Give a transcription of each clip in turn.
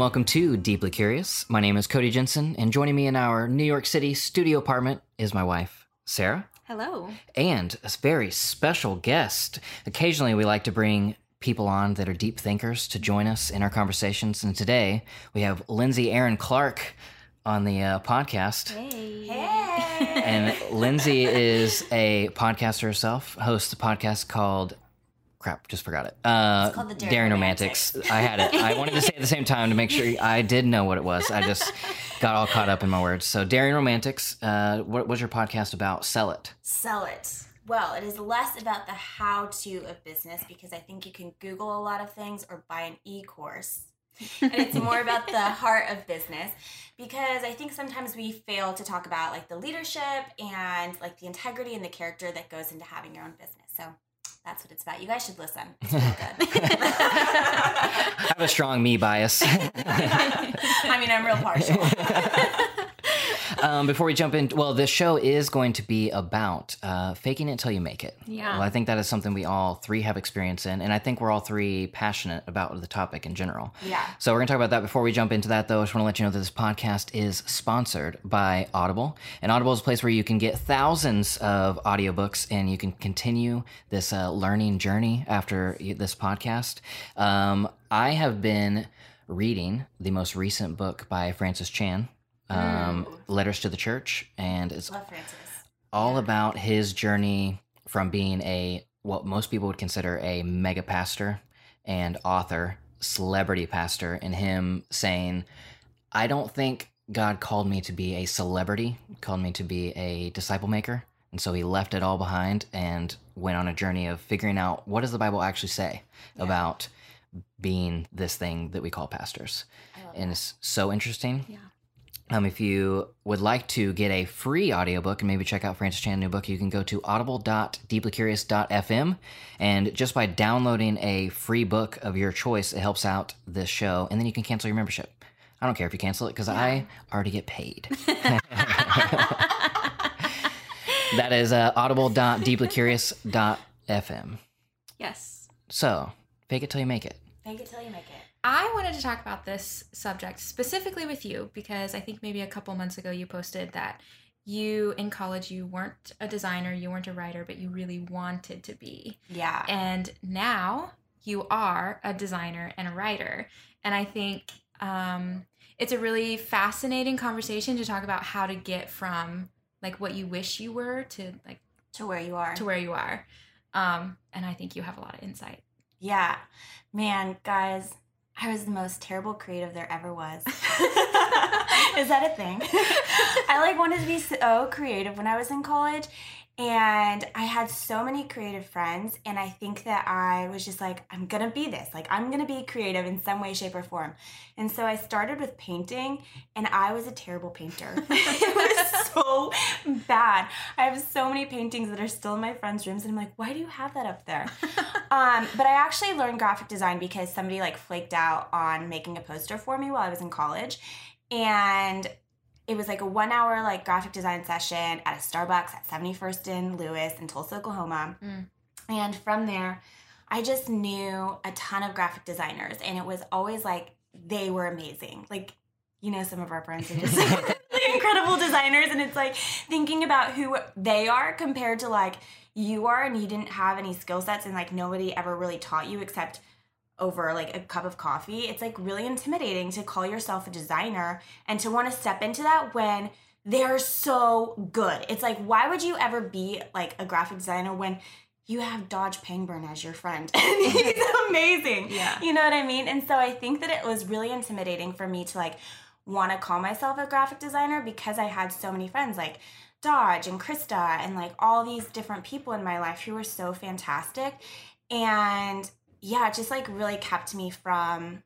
and welcome to Deeply Curious. My name is Cody Jensen, and joining me in our New York City studio apartment is my wife, Sarah, Hello. and a very special guest. Occasionally, we like to bring people on that are deep thinkers to join us in our conversations, and today we have Lindsay Aaron Clark on the uh, podcast. Hey. Hey. And Lindsay is a podcaster herself, hosts a podcast called crap, just forgot it. Uh, It's called the Daring Romantics. I had it. I wanted to say it at the same time to make sure I did know what it was. I just got all caught up in my words. So, Daring Romantics, uh, what was your podcast about? Sell it. Sell it. Well, it is less about the how to of business because I think you can Google a lot of things or buy an e course. and it's more about the heart of business because I think sometimes we fail to talk about like the leadership and like the integrity and the character that goes into having your own business. So that's what it's about. You guys should listen. It's really good. I have a strong me bias. I mean, I'm real partial. um, before we jump in, well, this show is going to be about uh, faking it till you make it. Yeah. Well, I think that is something we all three have experience in, and I think we're all three passionate about the topic in general. Yeah. So we're going to talk about that. Before we jump into that, though, I just want to let you know that this podcast is sponsored by Audible. And Audible is a place where you can get thousands of audiobooks and you can continue this uh, learning journey after this podcast. Um, I have been reading the most recent book by Francis Chan, um, Letters to the Church, and it's all about his journey from being a what most people would consider a mega pastor and author, celebrity pastor, and him saying, I don't think God called me to be a celebrity, called me to be a disciple maker. And so he left it all behind and went on a journey of figuring out what does the Bible actually say about being this thing that we call pastors. And it's so interesting. Yeah. Um, if you would like to get a free audiobook and maybe check out Francis Chan's new book, you can go to audible.deeplycurious.fm. And just by downloading a free book of your choice, it helps out this show. And then you can cancel your membership. I don't care if you cancel it because I already get paid. that is uh, audible.deeplycurious.fm. Yes. So, fake it till you make it. Fake it till you make it. I wanted to talk about this subject specifically with you because I think maybe a couple months ago you posted that you in college you weren't a designer, you weren't a writer, but you really wanted to be. Yeah. And now you are a designer and a writer. And I think um, it's a really fascinating conversation to talk about how to get from like what you wish you were to like to where you are. to where you are. Um, and I think you have a lot of insight. Yeah. Man, guys, I was the most terrible creative there ever was. Is that a thing? I like wanted to be so creative when I was in college and I had so many creative friends and I think that I was just like I'm to be this. Like I'm to be creative in some way shape or form. And so I started with painting and I was a terrible painter. it was so bad. I have so many paintings that are still in my friends' rooms and I'm like, "Why do you have that up there?" um, but I actually learned graphic design because somebody like flaked out on making a poster for me while I was in college. And it was like a one hour like graphic design session at a Starbucks at 71st in Lewis in Tulsa, Oklahoma. Mm. And from there, I just knew a ton of graphic designers, and it was always like they were amazing. Like, you know, some of our friends are just really incredible designers, and it's like thinking about who they are compared to like you are, and you didn't have any skill sets, and like nobody ever really taught you except over like a cup of coffee. It's like really intimidating to call yourself a designer and to want to step into that when they're so good. It's like, why would you ever be like a graphic designer when you have Dodge Pangburn as your friend? And he's amazing. Yeah. You know what I mean? And so I think that it was really intimidating for me to like want to call myself a graphic designer because I had so many friends like Dodge and Krista and like all these different people in my life who were so fantastic. And yeah, it just like really kept me from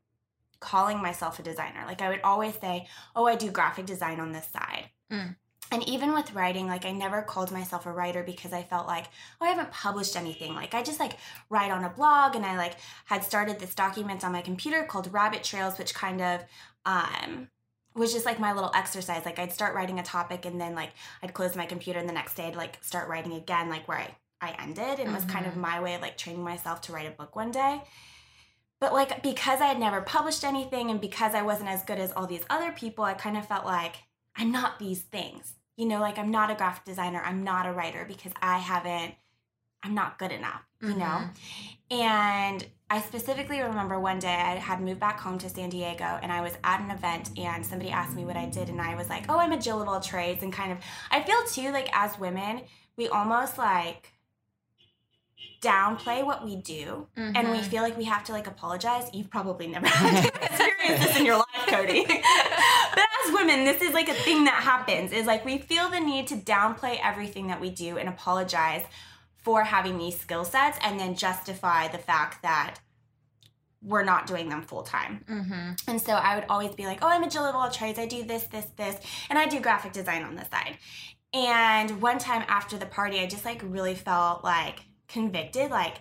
calling myself a designer. Like I would always say, "Oh, I do graphic design on this side." Mm. And even with writing, like I never called myself a writer because I felt like, "Oh, I haven't published anything." Like I just like write on a blog and I like had started this document on my computer called Rabbit Trails which kind of um was just like my little exercise. Like I'd start writing a topic and then like I'd close my computer and the next day I'd like start writing again like where I I ended and it was kind of my way of like training myself to write a book one day. but like because I had never published anything and because I wasn't as good as all these other people, I kind of felt like I'm not these things. You know, like I'm not a graphic designer, I'm not a writer because I haven't I'm not good enough, you mm-hmm. know? And I specifically remember one day I had moved back home to San Diego and I was at an event and somebody asked me what I did and I was like, "Oh, I'm a Jill of all trades." And kind of I feel too like as women, we almost like downplay what we do mm-hmm. and we mm-hmm. feel like we have to like apologize. You've probably never experienced this in your life, Cody. but as women, this is like a thing that happens is like we feel the need to downplay everything that we do and apologize for having these skill sets and then justify the fact that we're not doing them full time. Mm-hmm. And so I would always be like, oh, I'm a Jill of all trades. I do this, this, this. And I do graphic design on the side. And one time after the party, I just like really felt like convicted like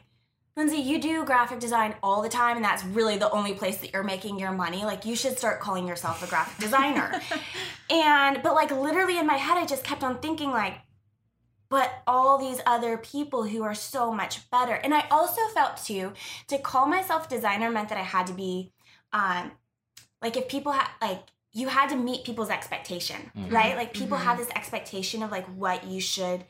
Lindsay, you do graphic design all the time, and that's really the only place that you're making your money. Like, you should start calling yourself a graphic designer. and, but like, literally in my head, I just kept on thinking, like, but all these other people who are so much better. And I also felt too, to call myself designer meant that I had to be, um, like, if people had, like, you had to meet people's expectation, mm-hmm. right? Like, people mm-hmm. have this expectation of, like, what you should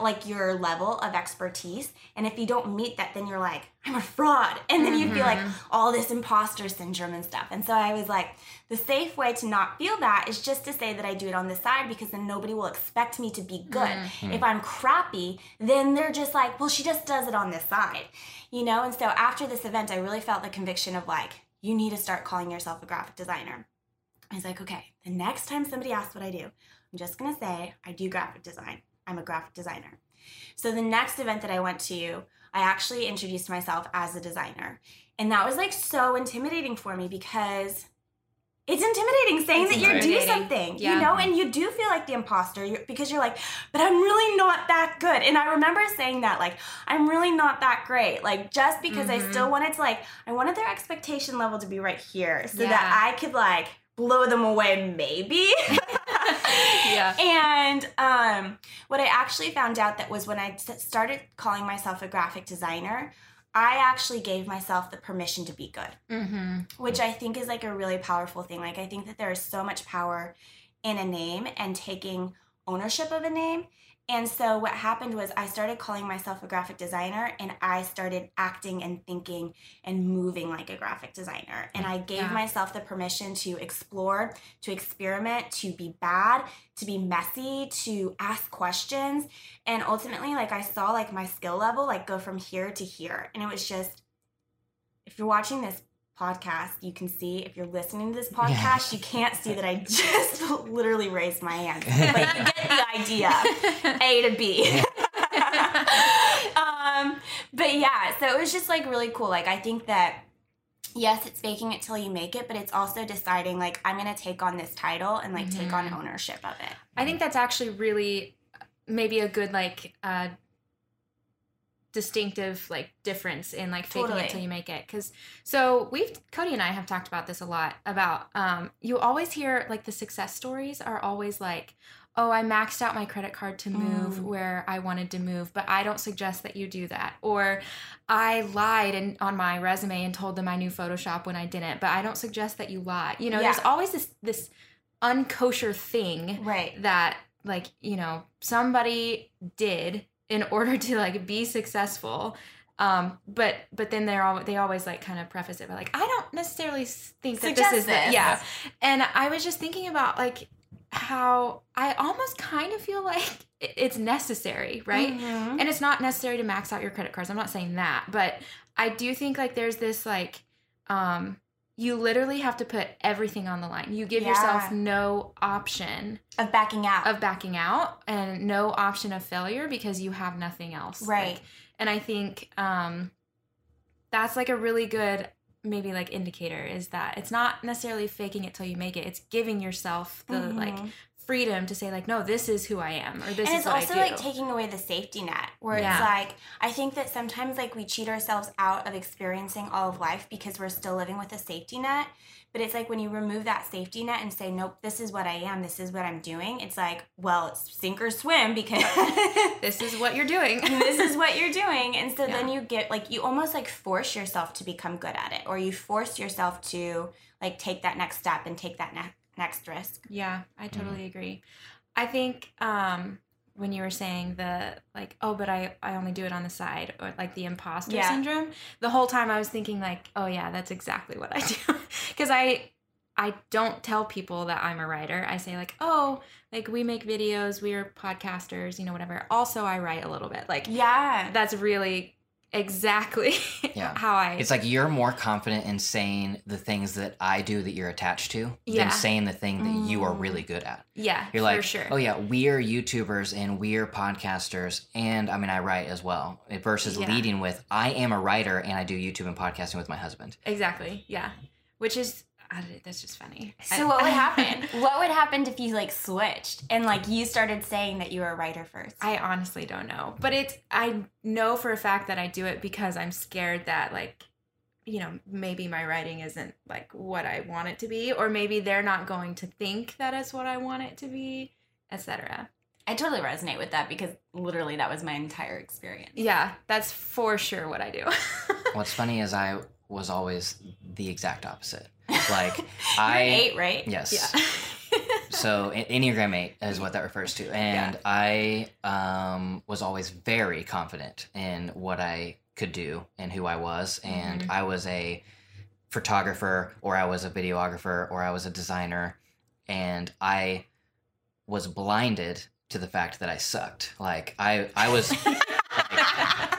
like your level of expertise and if you don't meet that then you're like i'm a fraud and then mm-hmm. you feel like mm-hmm. all this imposter syndrome and stuff and so i was like the safe way to not feel that is just to say that i do it on the side because then nobody will expect me to be good mm-hmm. if i'm crappy then they're just like well she just does it on this side you know and so after this event i really felt the conviction of like you need to start calling yourself a graphic designer i was like okay the next time somebody asks what i do i'm just going to say i do graphic design I'm a graphic designer. So the next event that I went to, I actually introduced myself as a designer. And that was like so intimidating for me because it's intimidating saying it's that you do something, yeah. you know, and you do feel like the imposter because you're like, but I'm really not that good. And I remember saying that, like, I'm really not that great. Like, just because mm-hmm. I still wanted to, like, I wanted their expectation level to be right here so yeah. that I could, like, blow them away, maybe. yeah. And um, what I actually found out that was when I started calling myself a graphic designer, I actually gave myself the permission to be good, mm-hmm. which I think is like a really powerful thing. Like, I think that there is so much power in a name and taking ownership of a name. And so what happened was I started calling myself a graphic designer and I started acting and thinking and moving like a graphic designer. And I gave yeah. myself the permission to explore, to experiment, to be bad, to be messy, to ask questions. And ultimately like I saw like my skill level like go from here to here. And it was just if you're watching this podcast, you can see if you're listening to this podcast, yeah. you can't see that I just literally raised my hand. But you get the idea. A to B. um, but yeah, so it was just like really cool. Like I think that yes, it's faking it till you make it, but it's also deciding like I'm gonna take on this title and like mm-hmm. take on mm-hmm. ownership of it. I think that's actually really maybe a good like uh distinctive like difference in like faking totally. it till you make it because so we've cody and i have talked about this a lot about um you always hear like the success stories are always like oh i maxed out my credit card to move mm. where i wanted to move but i don't suggest that you do that or i lied and on my resume and told them i knew photoshop when i didn't but i don't suggest that you lie you know yeah. there's always this this unkosher thing right that like you know somebody did in order to like be successful. Um but but then they're all they always like kind of preface it by like i don't necessarily think that Suggest this is this. yeah. And i was just thinking about like how i almost kind of feel like it's necessary right? Mm-hmm. and it's not necessary to max out your credit cards. I'm not saying that but i do think like there's this like um you literally have to put everything on the line. You give yeah. yourself no option of backing out. Of backing out and no option of failure because you have nothing else. Right. Like, and I think um that's like a really good maybe like indicator is that it's not necessarily faking it till you make it. It's giving yourself the mm-hmm. like freedom to say like, no, this is who I am, or this and is it's what also I do. like taking away the safety net where Yeah. it's like i think that sometimes like we cheat ourselves out of experiencing all of life because we're still living with a safety net but it's like when you remove that safety net and say nope this is what i am this is what i'm doing it's like well it's sink or swim because this is what you're doing. And this is what you're doing and so then you get like you almost like force yourself to become good at it or you force yourself to like take that next step and take that ne- next risk Yeah, I Mm-hmm. totally agree. I think um, when you were saying the like, oh, but I I only do it on the side, or like the imposter Yeah. syndrome. The whole time I was thinking like, oh yeah, that's exactly what I do, because I I don't tell people that I'm a writer. I say like, oh, like we make videos, we're podcasters, you know, whatever. Also, I write a little bit. Like yeah that's really exactly Yeah. how I. It's like you're more confident in saying the things that I do that you're attached to Yeah. than saying the thing that you are Mm. really good at. yeah, You're like, sure. oh yeah, we're YouTubers and we're podcasters, and I mean I write as well. Versus Yeah. leading with, I am a writer and I do YouTube and podcasting with my husband. Exactly. Yeah. Which is I don't- that's just funny. So I- what would happen? what would happen if you like switched and like you started saying that you were a writer first? I honestly don't know. But it's I know for a fact that I do it because I'm scared that like you know, maybe my writing isn't like what I want it to be or maybe they're not going to think that it's what I want it to be, etc. I totally resonate with that because literally that was my entire experience. Yeah, that's for sure what I do. What's funny is I was always the exact opposite. Like I eight, right? yes. yeah. So En- Enneagram 8 is what that refers to. And I um, was always very confident in what I could do and who I was. And Mhm. I was a photographer or I was a videographer or I was a designer. And I was blinded to the fact that I sucked. Like I, I was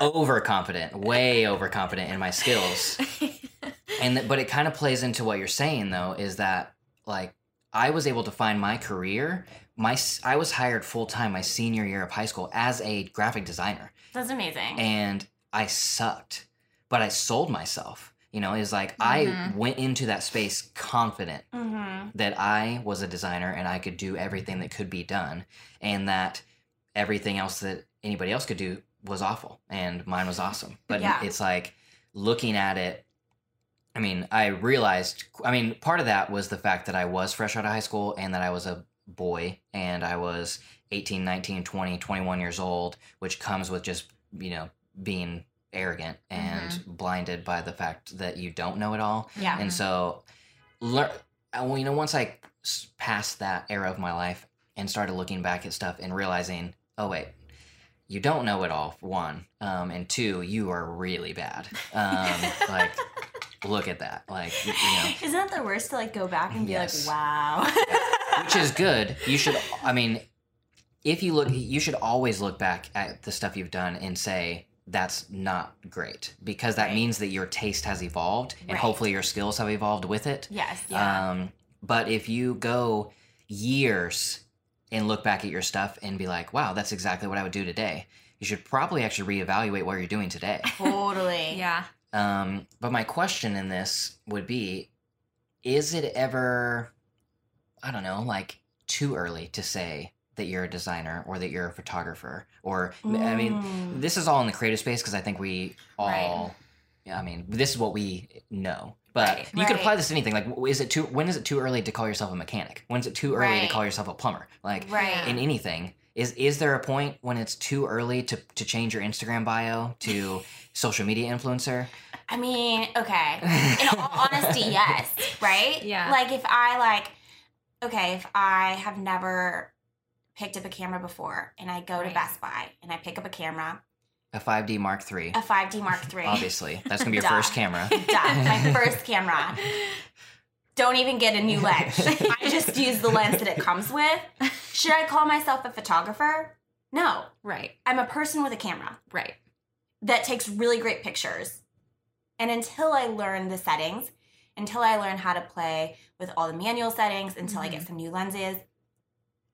overconfident, way overconfident in my skills and th- but it kind of plays into what you're saying though is that like i was able to find my career my I was hired full-time my senior year of high school as a graphic designer That's amazing. and i sucked but i sold myself you know it's like i Mhm. went into that space confident mm-hmm. that i was a designer and i could do everything that could be done and that everything else that anybody else could do was awful and mine was awesome but Yeah. it's like looking at it I mean, I realized, I mean, part of that was the fact that I was fresh out of high school and that I was a boy and I was 18, 19, 20, 21 years old, which comes with just, you know, being arrogant and mm-hmm. blinded by the fact that you don't know it all. Yeah. And so, learn, well, you know, once I passed that era of my life and started looking back at stuff and realizing, oh, wait, you don't know it all, for one. Um, and two, you are really bad. Um, like, look at that. Like, you know, Isn't that the worst to like go back and be Yes. like, wow? which is good. You should, I mean, if you look, you should always look back at the stuff you've done and say, that's not great because that Right. means that your taste has evolved and Right. hopefully your skills have evolved with it. yes. Yeah. Um, but if you go years and look back at your stuff and be like, wow, that's exactly what I would do today, you should probably actually reevaluate what you're doing today. totally. yeah. Um, but my question in this would be is it ever, I don't know, like too early to say that you're a designer or that you're a photographer? Or, I mean, Mm. this is all in the creative space because I think we all, Right. yeah, I mean, this is what we know. But Right. you could apply this to anything. Like, is it too? When is it too early to call yourself a mechanic? When is it too early to call yourself a plumber? Like, right. in anything, is is there a point when it's too early to to change your Instagram bio to social media influencer? I mean, okay. In all honesty, yes. Right? Yeah. Like if I like, okay, if I have never picked up a camera before and I go to Best Buy and I pick up a camera, a 5D Mark III. a 5D Mark III. Obviously, that's gonna be your first camera. Duh, my first camera. Don't even get a new lens. I just use the lens that it comes with. Should I call myself a photographer? No. Right. I'm a person with a camera Right. that takes really great pictures. And until I learn the settings, until I learn how to play with all the manual settings, until I get some new lenses,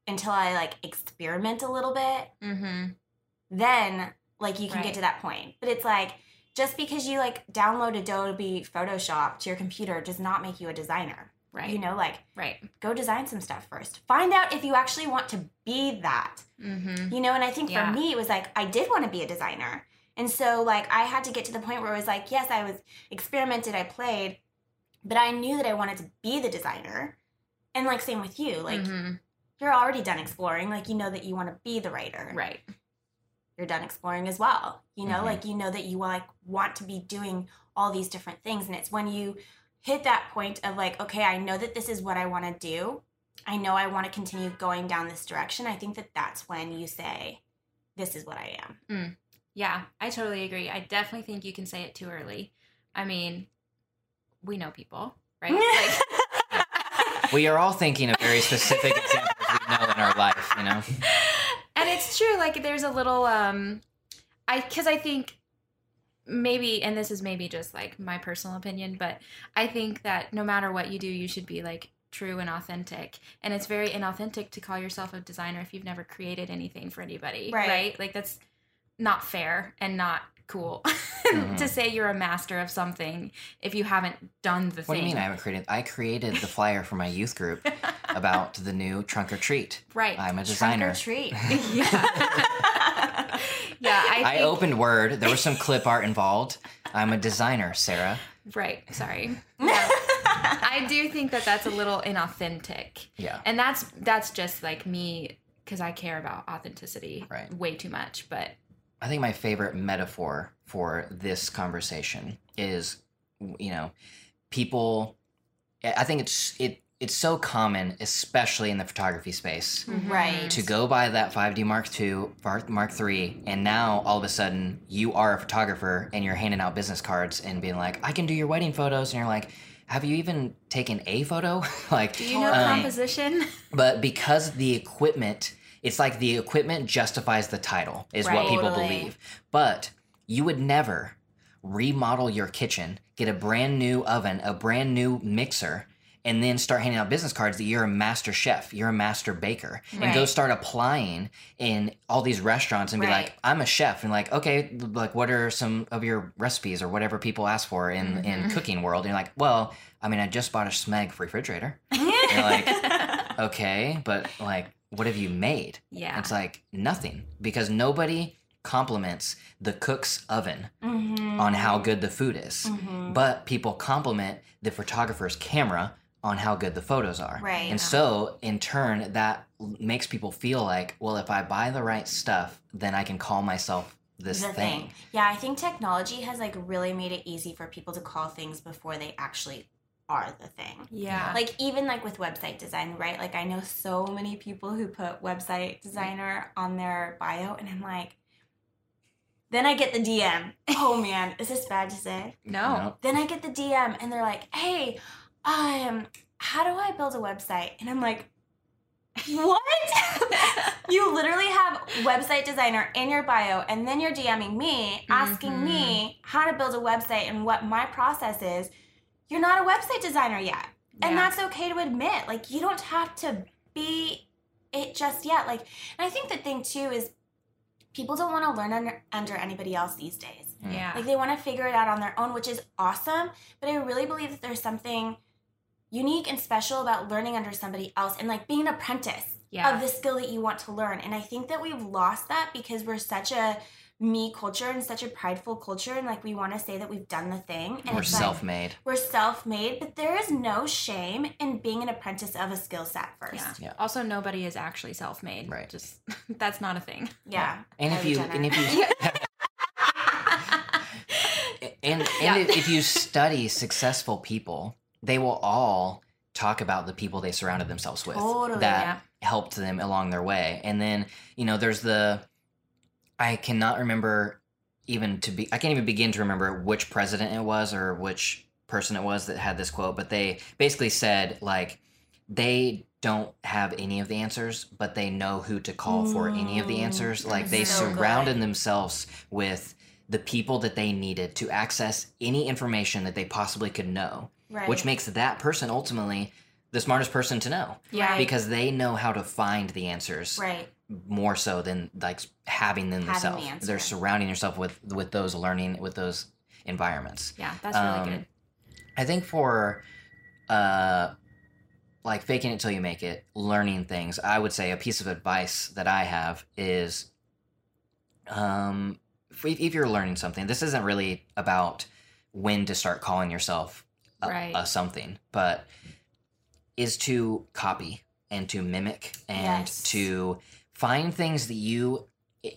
until I like experiment a little bit, Mm-hmm. then like you can Right. get to that point. But it's like just because you like download Adobe Photoshop to your computer does not make you a designer. Right. You know, like Right. go design some stuff first. Find out if you actually want to be that. Mm-hmm. You know, and I think Yeah. for me, it was like I did want to be a designer. And so, like, I had to get to the point where it was like, yes, I was experimented, I played, but I knew that I wanted to be the designer. And, like, same with you. Like, Mhm. you're already done exploring. Like, you know that you want to be the writer. Right. You're done exploring as well. You know, Mhm. like, you know that you like want to be doing all these different things. And it's when you hit that point of, like, okay, I know that this is what I want to do. I know I want to continue going down this direction. I think that that's when you say, this is what I am. Yeah, I totally agree. I definitely think you can say it too early. I mean, we know people, right? Like, We are all thinking of very specific examples we know in our life, you know? It's true. Like, there's a little, um, I, cause I think maybe, and this is maybe just like my personal opinion, but I think that no matter what you do, you should be like true and authentic. And it's very inauthentic to call yourself a designer if you've never created anything for anybody, Right. right? Like, that's not fair and not cool Mhm. to say you're a master of something if you haven't done the What thing. What do you mean I haven't created? I created the flyer for my youth group about the new trunk or treat. right. I'm a designer. Trunk or treat. yeah. yeah, I, I think, opened Word. There was some clip art involved. I'm a designer, Sarah. Right. Sorry. Yeah. I do think that that's a little inauthentic, Yeah. and that's that's just like me because I care about authenticity Right. way too much. But I think my favorite metaphor for this conversation is, you know, people. I think it's it it's so common, especially in the photography space, Right. to go buy that 5D Mark II, Mark Mark III, and now all of a sudden you are a photographer and you're handing out business cards and being like, I can do your wedding photos, and you're like, have you even taken a photo? like, do you know um, composition? but because the equipment it's like the equipment justifies the title is what people Totally. believe but you would never remodel your kitchen get a brand new oven a brand new mixer and then start handing out business cards that you're a master chef you're a master baker and go start applying in all these restaurants and be Right. like i'm a chef and like okay like what are some of your recipes or whatever people ask for in in Mhm. cooking world and you're like well i mean i just bought a smeg refrigerator You're like, okay, but like, what have you made? yeah. It's like nothing because nobody compliments the cook's oven Mhm. on how good the food is, Mhm. but people compliment the photographer's camera on how good the photos are. Right. And so, in turn, that makes people feel like, well, if I buy the right stuff, then I can call myself this thing. thing. Yeah, I think technology has like really made it easy for people to call things before they actually are the thing. yeah. Like even like with website design, right? Like I know so many people who put website designer on their bio and I'm like then I get the DM. Oh man, is this bad to say? no. No. Then I get the DM and they're like, "Hey, um how do I build a website?" And I'm like, "What?" you literally have website designer in your bio and then you're DMing me asking me how to build a website and what my process is. You're not a website designer yet. And that's okay to admit. Like you don't have to be it just yet. Like and I think the thing too is people don't want to learn under, under anybody else these days. Mm. yeah. Like they want to figure it out on their own, which is awesome. But I really believe that there's something unique and special about learning under somebody else and like being an apprentice yeah. of the skill that you want to learn. And I think that we've lost that because we're such a me culture and such a prideful culture and like we want to say that we've done the thing and We're it's self-made. we're self-made but there is no shame in being an apprentice of a skill set first yeah. Yeah. Also, nobody is actually self-made. Right. Just that's not a thing. yeah, And if Kylie you and if you and, and Yeah. if, if you study successful people, they will all talk about the people they surrounded themselves with Totally, that yeah. helped them along their way. And then, you know, there's the I cannot remember even to be I can't even begin to remember which president it was or which person it was that had this quote, but they basically said like they don't have any of the answers, but they know who to call for any of the Mm, answers. Like they so good. surrounded themselves with the people that they needed to access any information that they possibly could know, right. which makes that person ultimately the smartest person to know Yeah. because they know how to find the answers right. More so than like having them Having themselves. answer. They're surrounding yourself with with those learning with those environments. Yeah, that's really Um, good. I think for uh like faking it till you make it, learning things, I would say a piece of advice that I have is um if, if you're learning something, this isn't really about when to start calling yourself a, Right. a something, but is to copy and to mimic and Yes. to find things that you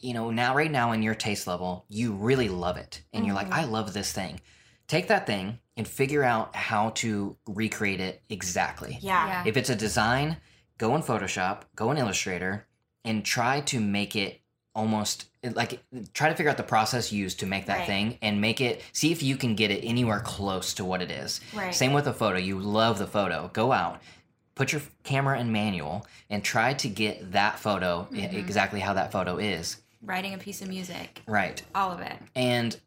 you know now right now in your taste level you really love it and you're like Mhm. i love this thing take that thing and figure out how to recreate it exactly Yeah. Yeah. if it's a design go in photoshop go in illustrator and try to make it almost like try to figure out the process used to make that Right. thing and make it see if you can get it anywhere close to what it is Right. same with a photo. You love the photo. Go out, put your camera in manual, and try to get that photo Mhm. exactly how that photo is. Writing a piece of music, Right. all of it. And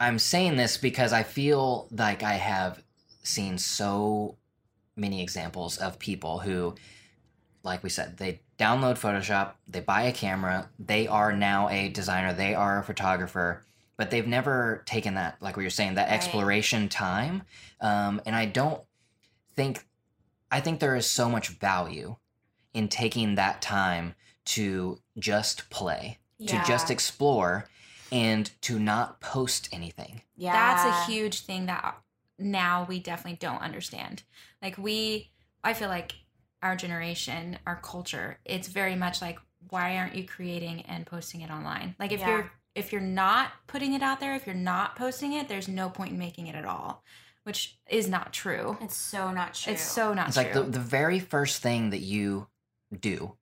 I'm saying this because I feel like I have seen so many examples of people who, like we said, they download Photoshop, they buy a camera, they are now a designer, they are a photographer, but they've never taken that, like what you're saying, that Right. exploration time. Um, and I don't think, I think there is so much value in taking that time to just play, to just explore, and to not post anything. yeah. That's a huge thing that now we definitely don't understand. Like we I feel like our generation, our culture, it's very much like why aren't you creating and posting it online? Like if Yeah. you're if you're not putting it out there, if you're not posting it, there's no point in making it at all, which is not true. It's so not true. It's so not true. It's true. like the, the very first thing that you do,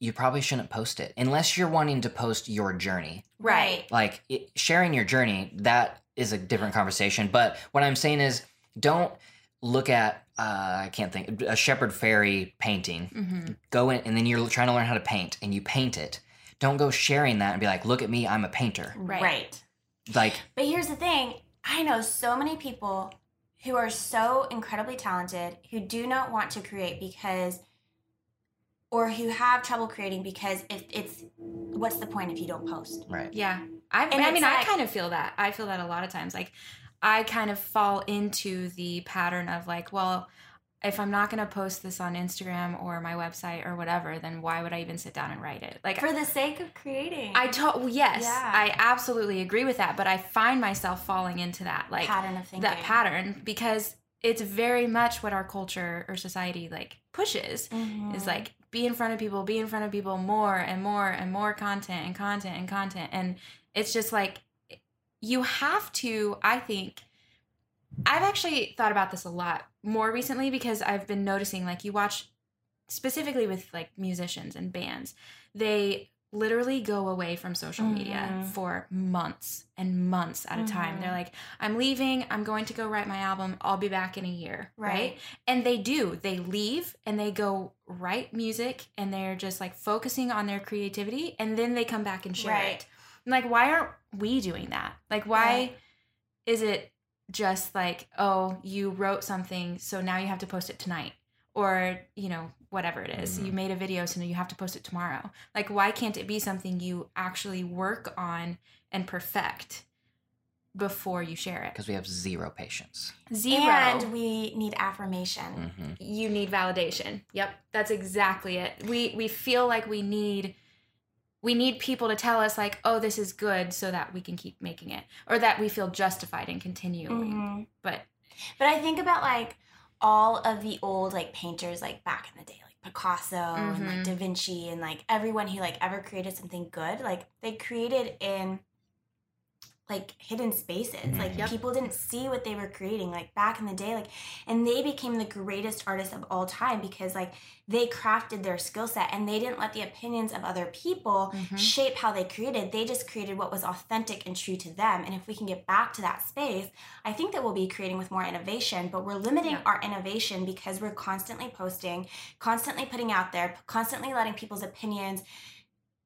you probably shouldn't post it unless you're wanting to post your journey. right. Like it, sharing your journey, that is a different conversation. But what I'm saying is, don't look at uh, I can't think a Shepard Fairey painting. hmm Go in and then you're trying to learn how to paint and you paint it. Don't go sharing that and be like, look at me, I'm a painter. Right. right. Like But here's the thing I know so many people who are so incredibly talented who do not want to create because, or who have trouble creating because if it's, what's the point if you don't post? right. Yeah. I, And I it's mean, I kind of feel that. I feel that a lot of times. Like, I kind of fall into the pattern of like, well, if I'm not going to post this on Instagram or my website or whatever, then why would I even sit down and write it? Like, For the sake of creating. I told, well, yes, Yeah. I absolutely agree with that. But I find myself falling into that, like, pattern of thinking. that pattern because it's very much what our culture or society like pushes Mhm. is like be in front of people, be in front of people more and more and more content and content and content. And it's just like you have to, I think, I've actually thought about this a lot more recently because I've been noticing like you watch specifically with like musicians and bands, they literally go away from social media Mhm. for months and months at a time. They're like, I'm leaving, I'm going to go write my album, I'll be back in a year. Right. right? And they do. They leave and they go write music and they're just like focusing on their creativity and then they come back and share Right. it. And like why aren't we doing that? Like why Right. is it just like, oh, you wrote something so now you have to post it tonight or, you know, whatever it is. Mhm. You made a video so now you have to post it tomorrow. Like why can't it be something you actually work on and perfect before you share it? Because we have zero patience. Zero And we need affirmation. hmm you need validation. Yep, that's exactly it. We we feel like we need we need people to tell us like, "Oh, this is good," so that we can keep making it, or that we feel justified in continuing. Mhm. But But I think about like all of the old like painters like back in the day, like Picasso and like Mhm. Da Vinci and like everyone who like ever created something good, like they created in like hidden spaces. Like Yep. people didn't see what they were creating like back in the day like and they became the greatest artists of all time because like they crafted their skill set and they didn't let the opinions of other people Mhm. shape how they created. They just created what was authentic and true to them. And if we can get back to that space, I think that we'll be creating with more innovation, but we're limiting Yeah. our innovation because we're constantly posting, constantly putting out there, constantly letting people's opinions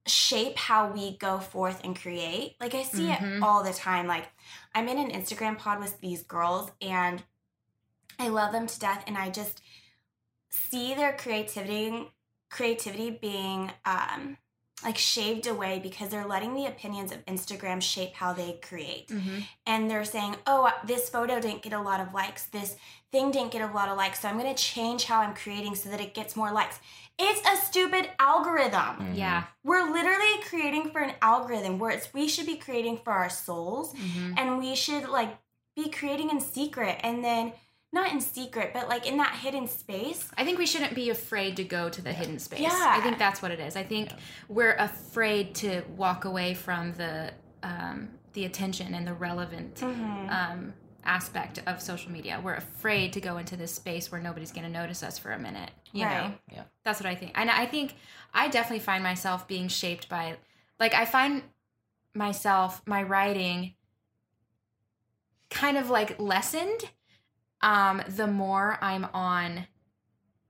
shape how we go forth and create. Like I see Mhm. it all the time. Like I'm in an Instagram pod with these girls and I love them to death and I just see their creativity creativity being um like shaved away because they're letting the opinions of Instagram shape how they create. Mm-hmm. And they're saying, oh, this photo didn't get a lot of likes. This thing didn't get a lot of likes. So I'm going to change how I'm creating so that it gets more likes. It's a stupid algorithm. Mhm. Yeah. We're literally creating for an algorithm where it's we should be creating for our souls Mm-hmm. and we should like be creating in secret and then not in secret, but like in that hidden space. I think we shouldn't be afraid to go to the hidden space. Yeah. I think that's what it is. I think we're afraid to walk away from the um, the attention and the relevant Mm-hmm. um, aspect of social media. We're afraid to go into this space where nobody's going to notice us for a minute. You know, Yeah. that's what I think. And I think I definitely find myself being shaped by, like, I find myself my writing kind of like lessened um the more i'm on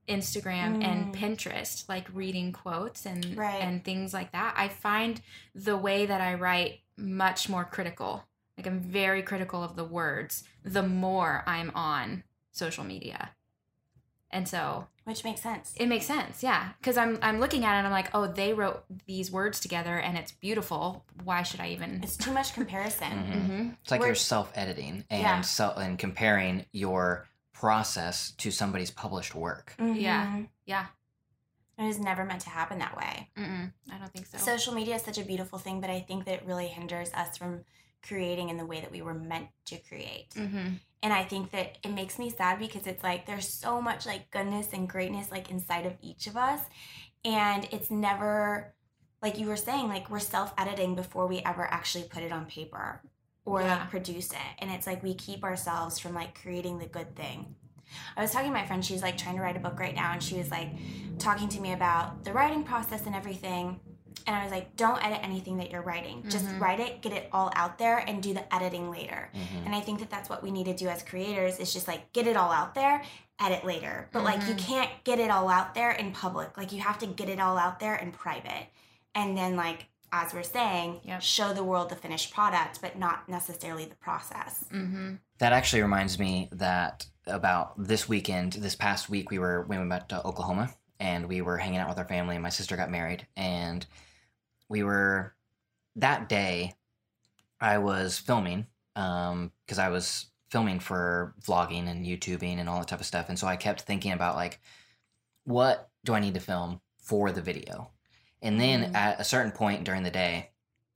instagram and Mm. pinterest like reading quotes and Right. and things like that i find the way that i write much more critical like i'm very critical of the words the more i'm on social media and so Which makes sense. it makes sense, yeah. Because I'm I'm looking at it and I'm like, oh, they wrote these words together and it's beautiful. Why should I even? It's too much comparison. Mhm. hmm It's like We're- you're self-editing and Yeah. so and comparing your process to somebody's published work. Yeah. Mhm. Yeah. It was never meant to happen that way. Mm-mm, I don't think so. Social media is such a beautiful thing, but I think that it really hinders us from creating in the way that we were meant to create. hmm And I think that it makes me sad because it's like there's so much like goodness and greatness like inside of each of us. And it's never like you were saying, like we're self-editing before we ever actually put it on paper or Yeah. like produce it. And it's like we keep ourselves from like creating the good thing. I was talking to my friend, she's like trying to write a book right now, and she was like talking to me about the writing process and everything. And I was like, don't edit anything that you're writing. Just Mhm. write it, get it all out there, and do the editing later. Mhm. And I think that that's what we need to do as creators is just like get it all out there, edit later. But like you Mhm. can't get it all out there in public. Like you have to get it all out there in private. And then like as we're saying, Yep. show the world the finished product, but not necessarily the process. hmm That actually reminds me that about this weekend, this past week, we were we went to Oklahoma and we were hanging out with our family. And my sister got married, and we were that day. I was filming because I was filming for vlogging and YouTubing and all that type of stuff, and so I kept thinking about like, what do I need to film for the video? And then Mhm. at a certain point during the day,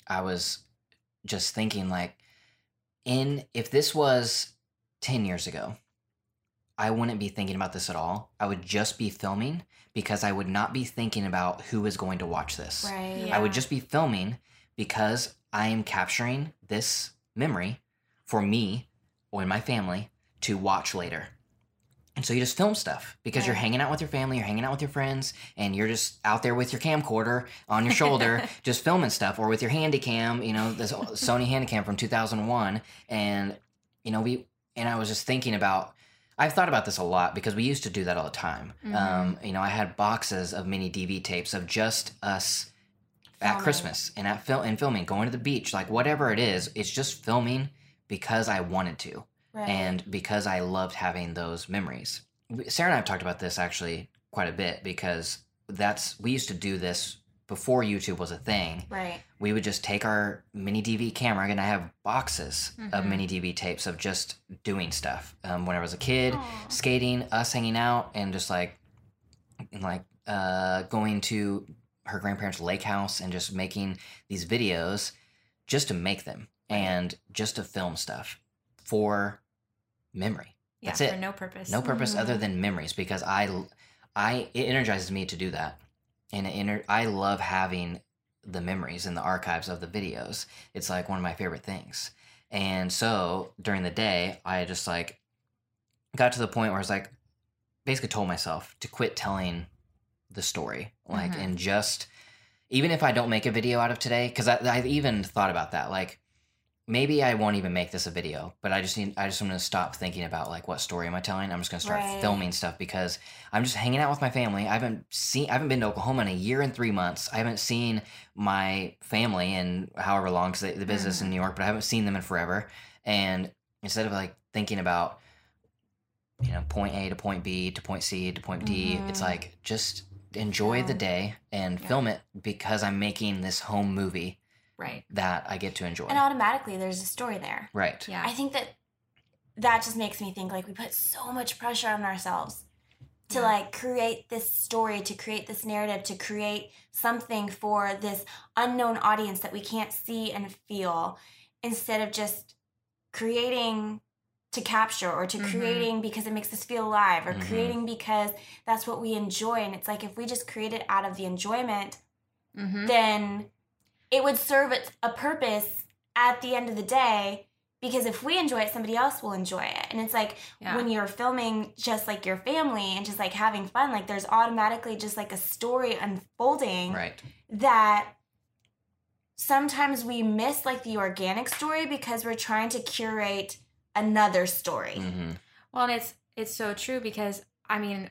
I was just thinking like, in if this was 10 years ago, I wouldn't be thinking about this at all. I would just be filming because I would not be thinking about who is going to watch this. Right. I would just be filming because I am capturing this memory for me or my family to watch later. And so you just film stuff because you're hanging out with your family, you're hanging out with your friends, and you're just out there with your camcorder on your shoulder, just filming stuff, or with your Handycam, you know, this Sony Handycam from 2001. And, you know, we, and I was just thinking about, I've thought about this a lot because we used to do that all the time. Um, you know, I had boxes of mini DV tapes of just us at Christmas and at film and filming, going to the beach, like whatever it is, it's just filming because I wanted to Right. and because I loved having those memories. Sarah and I have talked about this actually quite a bit because that's we used to do this before YouTube was a thing. right. We would just take our mini DV camera and I have boxes of Mhm. mini DV tapes of just doing stuff. Um, when I was a kid, Aw. skating, us hanging out, and just like, like uh, going to her grandparents' lake house and just making these videos just to make them and just to film stuff for memory. Yeah, That's it. for no purpose. No purpose other Mhm. than memories because I, I it energizes me to do that, and it ener- I love having the memories and the archives of the videos. It's like one of my favorite things. And so during the day, I just like got to the point where I was like, basically told myself to quit telling the story, like, Mhm. and just even if I don't make a video out of today, because I, I even thought about that, like maybe I won't even make this a video, but I just need I just want to stop thinking about like what story am I telling? I'm just gonna start Right. filming stuff because I'm just hanging out with my family. I haven't seen I haven't been to Oklahoma in a year and three months. I haven't seen my family in however long because the business in New York, but I haven't seen them in forever. And instead of like thinking about you know point A to point B to point C to point D, it's Mhm. like just enjoy the day and Yeah. film it because I'm making this home movie Right. that I get to enjoy. And automatically there's a story there. right. Yeah. I think that that just makes me think like we put so much pressure on ourselves to Yeah. like create this story, to create this narrative, to create something for this unknown audience that we can't see and feel instead of just creating to capture or to Mhm. creating because it makes us feel alive or Mhm. creating because that's what we enjoy and it's like if we just create it out of the enjoyment Mm-hmm. then it would serve a purpose at the end of the day because if we enjoy it somebody else will enjoy it and it's like Yeah. when you're filming just like your family and just like having fun like there's automatically just like a story unfolding Right. that sometimes we miss like the organic story because we're trying to curate another story hmm Well, and it's it's so true because I mean,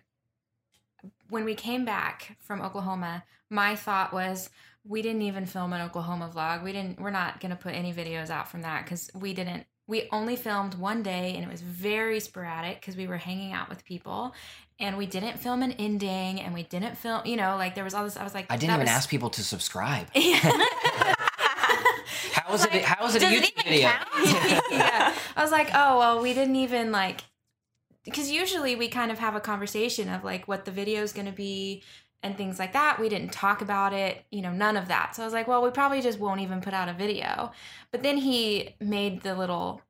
when we came back from Oklahoma, my thought was we didn't even film an Oklahoma vlog. We didn't. We're not going to put any videos out from that because we didn't. We only filmed one day and it was very sporadic because we were hanging out with people, and we didn't film an ending and we didn't film. You know, like there was all this. I was like, I didn't even was- ask people to subscribe. Yeah. How is it? How is it a it YouTube even video? count? yeah. I was like, oh, well, we didn't even like, because usually we kind of have a conversation of like what the video is going to be and things like that. We didn't talk about it, you know, none of that. So I was like, well, we probably just won't even put out a video. But then he made the little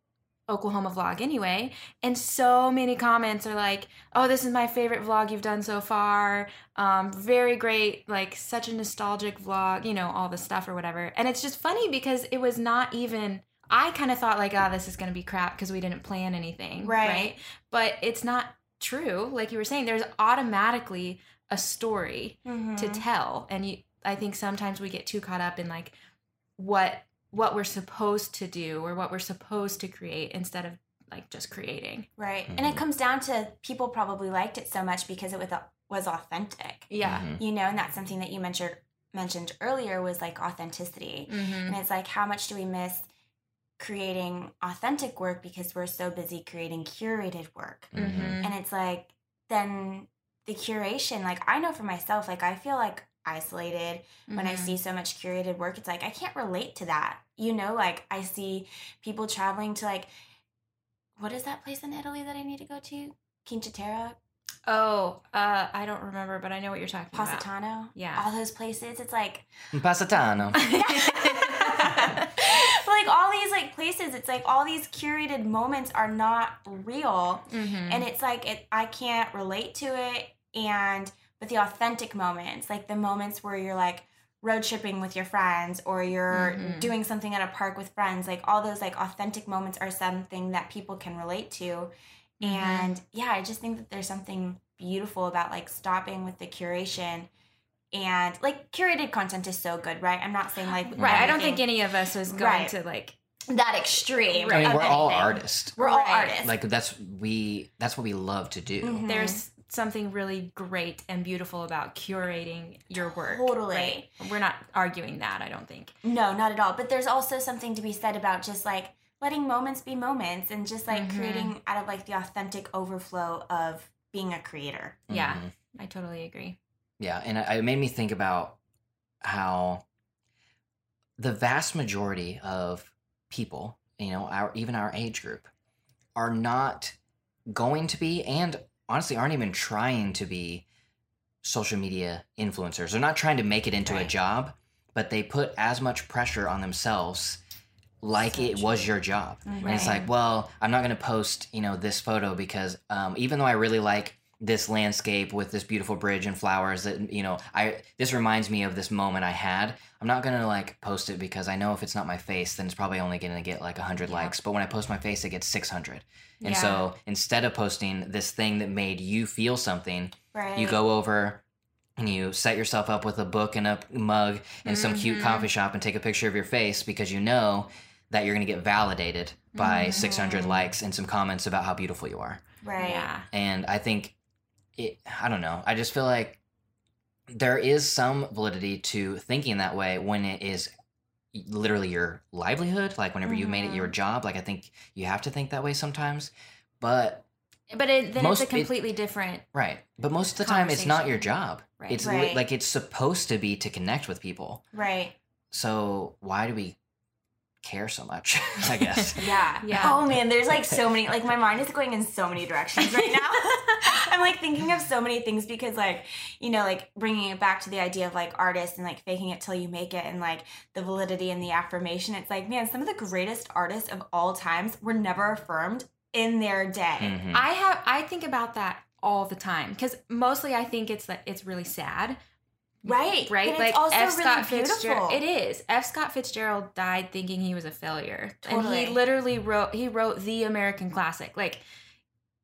Oklahoma vlog anyway. And so many comments are like, oh, this is my favorite vlog you've done so far. Um, very great, like such a nostalgic vlog, you know, all the stuff or whatever. And it's just funny because it was not even. I kind of thought like, oh, this is gonna be crap because we didn't plan anything, Right. But it's not true. Like you were saying, there's automatically a story Mhm. to tell, and you. I think sometimes we get too caught up in like what what we're supposed to do or what we're supposed to create instead of like just creating. right and Mhm. it comes down to people probably liked it so much because it was was authentic Yeah. Mhm. you know and that's something that you mentioned mentioned earlier was like authenticity Mm-hmm. and it's like how much do we miss creating authentic work because we're so busy creating curated work Mhm. and it's like then the curation like i know for myself like i feel like isolated when i Mhm. see so much curated work it's like i can't relate to that you know like i see people traveling to like what is that place in italy that i need to go to Quinta Terra, Oh, uh, I don't remember, but I know what you're talking about. Positano, Yeah. all those places. It's like Positano. like all these like places it's like all these curated moments are not real Mhm. and it's like it i can't relate to it and but the authentic moments like the moments where you're like road tripping with your friends or you're Mhm. doing something at a park with friends like all those like authentic moments are something that people can relate to Mhm. and yeah i just think that there's something beautiful about like stopping with the curation and like curated content is so good right i'm not saying like right. I don't think any of us is going Right. to like. that extreme. I mean, we're all anything. artists. We're all Right. artists. Like that's we. That's what we love to do. Mhm. There's something really great and beautiful about curating your work. Totally. right? We're not arguing that. I don't think. no, not at all. But there's also something to be said about just like letting moments be moments and just like Mhm. creating out of like the authentic overflow of being a creator. Yeah. Mhm. I totally agree. Yeah, and it it made me think about how the vast majority of people, you know, our even our age group, are not going to be, and honestly, aren't even trying to be social media influencers. They're not trying to make it into a job, but they put as much pressure on themselves like So it was your job. And it's like, well, I'm not going to post, you know, this photo because um, even though I really like this landscape with this beautiful bridge and flowers that you know i this reminds me of this moment i had i'm not gonna like post it because i know if it's not my face then it's probably only gonna get like 100 Yeah. likes but when i post my face it gets 600 and Yeah. so instead of posting this thing that made you feel something Right. you go over and you set yourself up with a book and a mug and some cute Mhm. coffee shop and take a picture of your face because you know that you're going to get validated by Mhm. 600 likes and some comments about how beautiful you are Right. Yeah. and i think it i don't know i just feel like there is some validity to thinking that way when it is literally your livelihood like whenever you made it your Mhm. job like i think you have to think that way sometimes but But it, then Most- it's a completely different. Right. But most of the time, it's not your job. Right. It's Right. li- like it's supposed to be to connect with people. Right. So why do we care so much? I guess. Yeah. Yeah. Oh man, there's like so many. Like my mind is going in so many directions right now. I'm like thinking of so many things because like you know like bringing it back to the idea of like artists and like faking it till you make it and like the validity and the affirmation. It's like man, some of the greatest artists of all times were never affirmed in their day. Mhm. I have. I think about that all the time because mostly I think it's that it's really sad. Right. Right, But like it's also F. really Scott Fitzgerald. It is. F. Scott Fitzgerald died thinking he was a failure, and he literally wrote. He wrote the American classic, like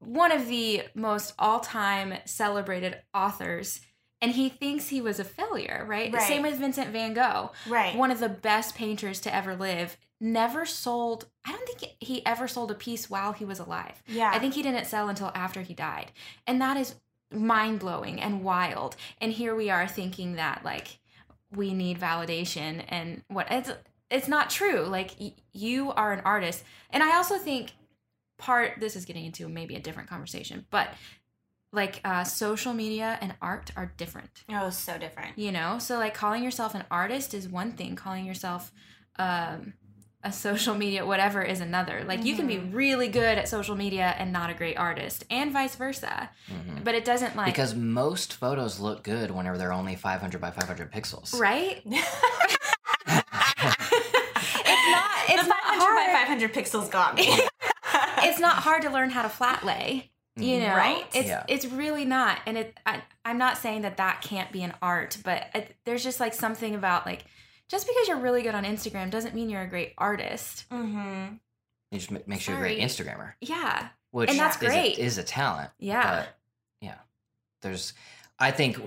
one of the most all-time celebrated authors, and he thinks he was a failure. Right. Right. Same with Vincent Van Gogh, Right. one of the best painters to ever live. Never sold. I don't think he ever sold a piece while he was alive. yeah. I think he didn't sell until after he died. And that is mind blowing and wild. And here we are thinking that like we need validation and what it's it's not true. Like y- you are an artist. And I also think part this is getting into maybe a different conversation, but like uh, social media and art are different Oh, so different. you know so like calling yourself an artist is one thing calling yourself um a social media whatever is another like you can be really good at social media and not a great artist and vice versa Mhm. but it doesn't like Because most photos look good whenever they're only 500 by 500 pixels. right it's not- it's the not 500 hard. by 500 pixels got me. it's not hard to learn how to flat lay you know Right. it's Yeah. it's really not and it I, i'm not saying that that can't be an art but it, there's just like something about like just because you're really good on instagram doesn't mean you're a great artist mm-hmm. It just ma- makes you a great Sorry. Instagrammer, yeah which And that's is a- great. is a talent. yeah But yeah, there's. I think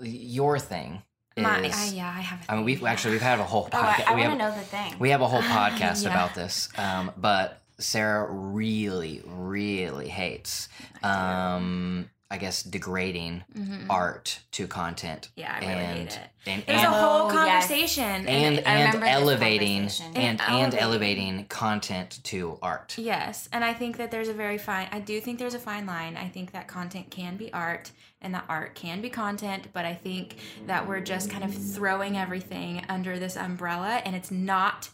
your thing is. My, I, yeah, I have. I mean, we've thing. actually we've had a whole Oh, I, podcast. I we want to have know the thing. we have a whole podcast yeah. about this. Um, but Sarah really, really hates. Um, I guess degrading Mhm. art to content. Yeah, I really and, hate it. And, There's and, a whole Oh, yes. conversation, and, I and elevating conversation. and, And and elevating. elevating content to art. Yes, and I think that there's a very fine. I do think there's a fine line. I think that content can be art, and that art can be content. But I think that we're just kind of throwing everything under this umbrella, and it's not.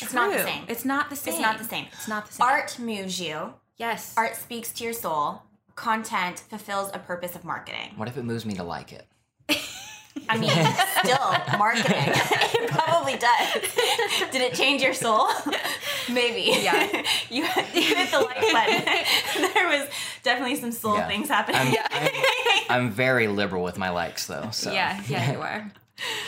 It's not the same. It's not the same. It's not the same. It's not the same. Art moves you. Yes. Art speaks to your soul. Content fulfills a purpose of marketing. What if it moves me to like it? I mean, still marketing. it probably does. Did it change your soul? Maybe. Yeah. you, you hit the like button. there was definitely some soul Yeah. things happening. I'm, I'm, I'm very liberal with my likes, though. So Yeah, yeah, you are.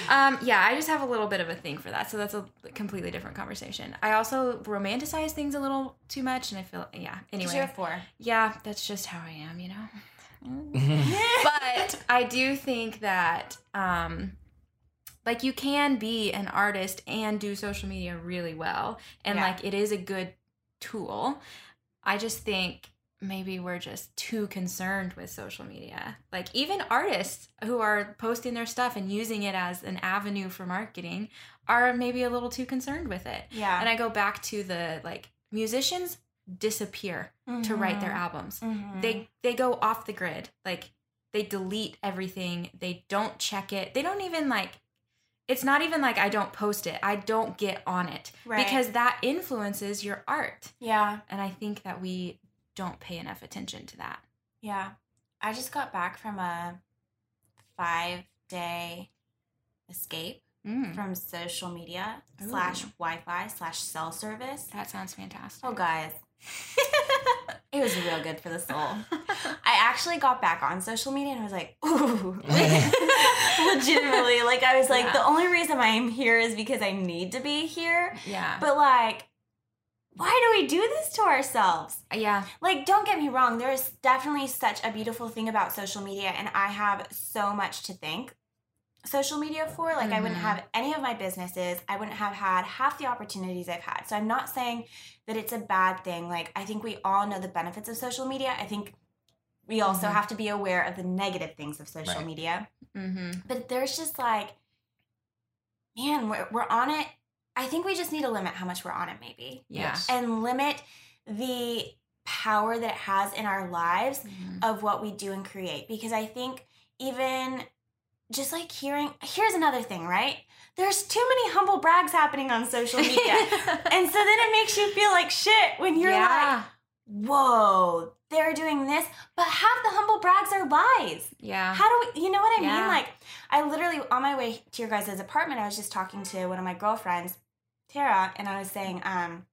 Um, yeah, I just have a little bit of a thing for that, so that's a completely different conversation. I also romanticize things a little too much, and I feel yeah. Anyway, you're four. yeah, that's just how I am, you know. but I do think that um like you can be an artist and do social media really well and Yeah. like it is a good tool. I just think maybe we're just too concerned with social media. Like even artists who are posting their stuff and using it as an avenue for marketing are maybe a little too concerned with it. Yeah. And I go back to the like musicians disappear to write their albums Mhm. they they go off the grid like they delete everything they don't check it they don't even like it's not even like i don't post it i don't get on it Right. because that influences your art Yeah. and i think that we don't pay enough attention to that Yeah. I just got back from a five day escape Mm, from social media Ooh. slash Wi Fi slash cell service. that sounds fantastic Oh, guys. it was real good for the soul. I actually got back on social media and I was like, ooh. Legitimately. Like, I was like, Yeah. the only reason I'm here is because I need to be here. yeah But, like, why do we do this to ourselves? yeah Like, don't get me wrong, there is definitely such a beautiful thing about social media, and I have so much to thank social media for. Like, I wouldn't Mhm. have any of my businesses, I wouldn't have had half the opportunities I've had. So, I'm not saying that it's a bad thing. Like, I think we all know the benefits of social media. I think we also Mhm. have to be aware of the negative things of social Right. media. mm-hmm. But there's just like, man, we're, we're on it. I think we just need to limit how much we're on it, maybe yeah Yes. and limit the power that it has in our lives Mhm. of what we do and create because I think even just like hearing here's another thing, right? There's too many humble brags happening on social media. and so then it makes you feel like shit when you're like, yeah. Whoa, they're doing this, but half the humble brags are lies. yeah. How do we, you know what I Yeah. mean? Like, I literally, on my way to your guys' apartment, I was just talking to one of my girlfriends, Tara, and I was saying, um,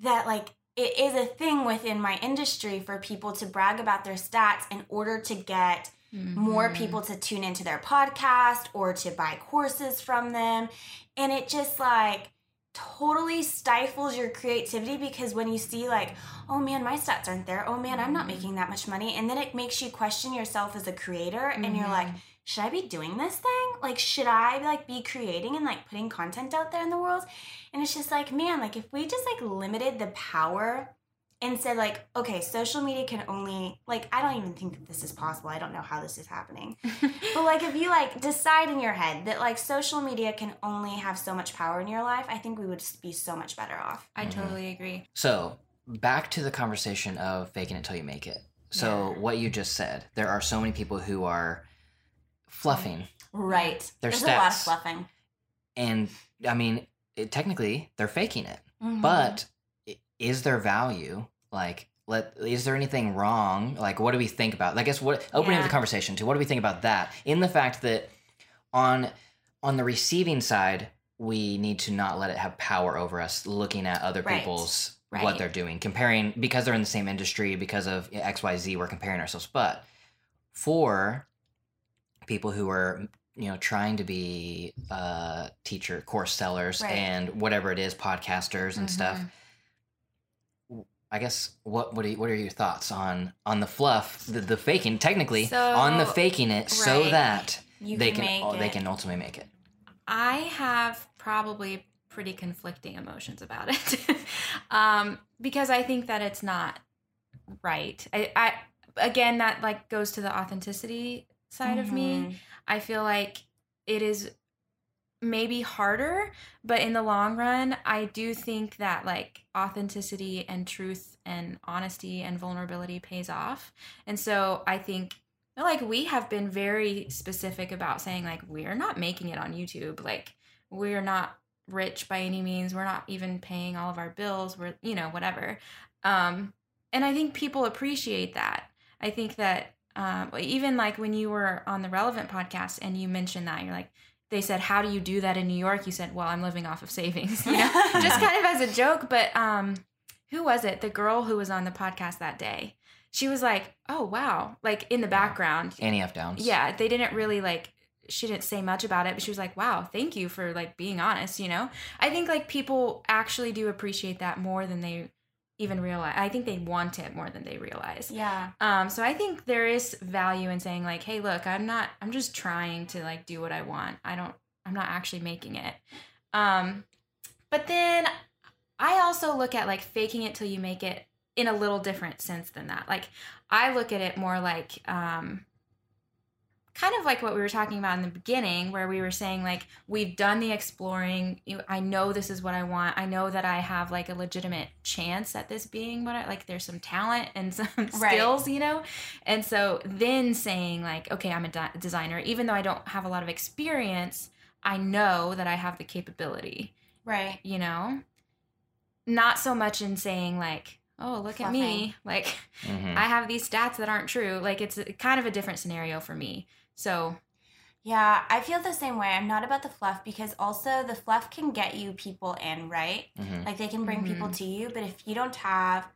that like, it is a thing within my industry for people to brag about their stats in order to get more Mhm. people to tune into their podcast or to buy courses from them. And it just like totally stifles your creativity because when you see like, oh man, my stats aren't there. Oh man, I'm not Mhm. making that much money. And then it makes you question yourself as a creator and you're like, Mhm. should I be doing this thing? Like, should I like be creating and like putting content out there in the world? And it's just like, man, like if we just like limited the power and said like, okay, social media can only like I don't even think that this is possible. I don't know how this is happening. But like if you like decide in your head that like social media can only have so much power in your life, I think we would be so much better off. I Mhm. totally agree. So back to the conversation of faking it till you make it. So Yeah. what you just said, there are so many people who are fluffing, Right. Their There's a lot of fluffing. and I mean, it, technically they're faking it. Mhm. But is there value? Like, let is there anything wrong? Like, what do we think about? I guess what opening Yeah. the conversation to what do we think about that? In the fact that on on the receiving side, we need to not let it have power over us. Looking at other Right. people's Right. what they're doing, comparing because they're in the same industry because of X Y Z. We're comparing ourselves, but for people who are you know trying to be uh teacher course sellers Right. and whatever it is podcasters and stuff Mhm. I guess what what are, what are your thoughts on on the fluff, the, the faking, technically So- on the faking it, so that you they can, can make they it. can ultimately make it. I have probably pretty conflicting emotions about it um, because I think that it's not right. I, I again that like goes to the authenticity side of me. Mhm. I feel like it is maybe harder, but in the long run, I do think that like authenticity and truth and honesty and vulnerability pays off. And so I think like we have been very specific about saying like we're not making it on YouTube. Like we're not rich by any means. We're not even paying all of our bills. We're, you know, whatever. Um and I think people appreciate that. I think that um, even like when you were on the relevant podcast and you mentioned that you're like they said how do you do that in new york? You said well i'm living off of savings you know? Just kind of as a joke but um who was it? The girl who was on the podcast that day. She was like oh wow like in the background. Annie F. Downs. yeah they didn't really like she didn't say much about it but she was like wow thank you for like being honest you know? I think like people actually do appreciate that more than they even realize i think they want it more than they realize Yeah. um, so I think there is value in saying like, hey, look, I'm not I'm just trying to like do what I want. I don't I'm not actually making it. Um, but then I also look at like faking it till you make it in a little different sense than that. Like I look at it more like um kind of like what we were talking about in the beginning where we were saying like we've done the exploring You- i know this is what i want i know that i have like a legitimate chance at this being what i like there's some talent and some Right. skills you know and so then saying like okay i'm a di- designer even though i don't have a lot of experience i know that i have the capability Right. you know not so much in saying like oh look at me like Mhm. I have these stats that aren't true. Like it's kind of a different scenario for me. So Yeah, I feel the same way. I'm not about the fluff because also the fluff can get you people in, right? Mhm. Like they can bring people Mhm. to you, but if you don't have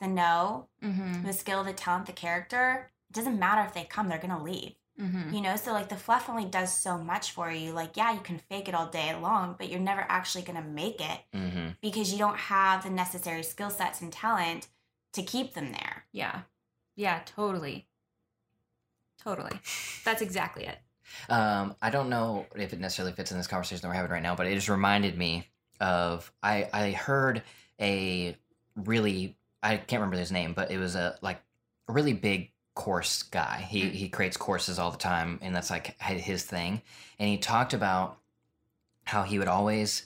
the know, mm-hmm, the skill, the talent, the character, it doesn't matter if they come, they're gonna leave. mm-hmm. You know, so like the fluff only does so much for you. Like, yeah, you can fake it all day long, but you're never actually gonna make it Mhm. because you don't have the necessary skill sets and talent to keep them there. yeah, yeah, totally, totally. That's exactly it. Um, I don't know if it necessarily fits in this conversation that we're having right now, but it just reminded me of I I heard a really I can't remember his name, but it was a like a really big course guy. He Mm. he creates courses all the time, and that's like his thing. And he talked about how he would always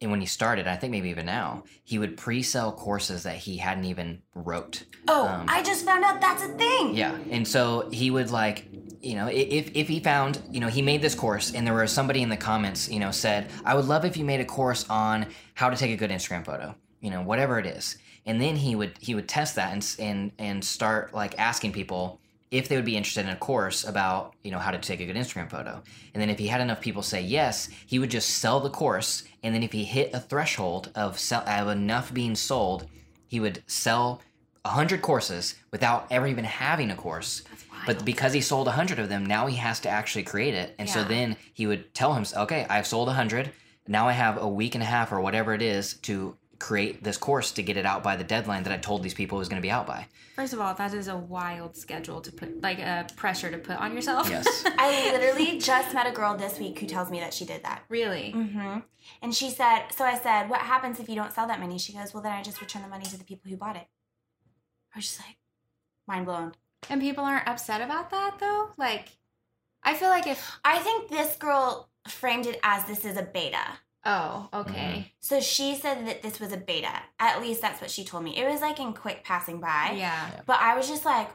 and when he started, I think maybe even now, he would pre-sell courses that he hadn't even wrote. Oh, Um, I just found out that's a thing. Yeah, and so he would like, you know, if if he found, you know, he made this course, and there was somebody in the comments, you know, said, "I would love if you made a course on how to take a good Instagram photo," you know, whatever it is, and then he would he would test that and and and start like asking people if they would be interested in a course about you know how to take a good Instagram photo, and then if he had enough people say yes, he would just sell the course, and then if he hit a threshold of sell of enough being sold, he would sell. 100 courses without ever even having a course. But because he sold 100 of them now he has to actually create it. And so then he would tell him okay i've sold 100 now i have a week and a half or whatever it is to create this course to get it out by the deadline that i told these people it was going to be out by First of all, that is a wild schedule to put, like a pressure to put on yourself. yes I literally just met a girl this week who tells me that she did that. really? Mm-hmm. And she said, so I said, what happens if you don't sell that many? She goes, well, then I just return the money to the people who bought it. I was just like, mind blown. And people aren't upset about that though. Like, I feel like if I think this girl framed it as this is a beta. Oh okay So she said that this was a beta. At least that's what she told me. It was like in quick passing by. yeah But I was just like,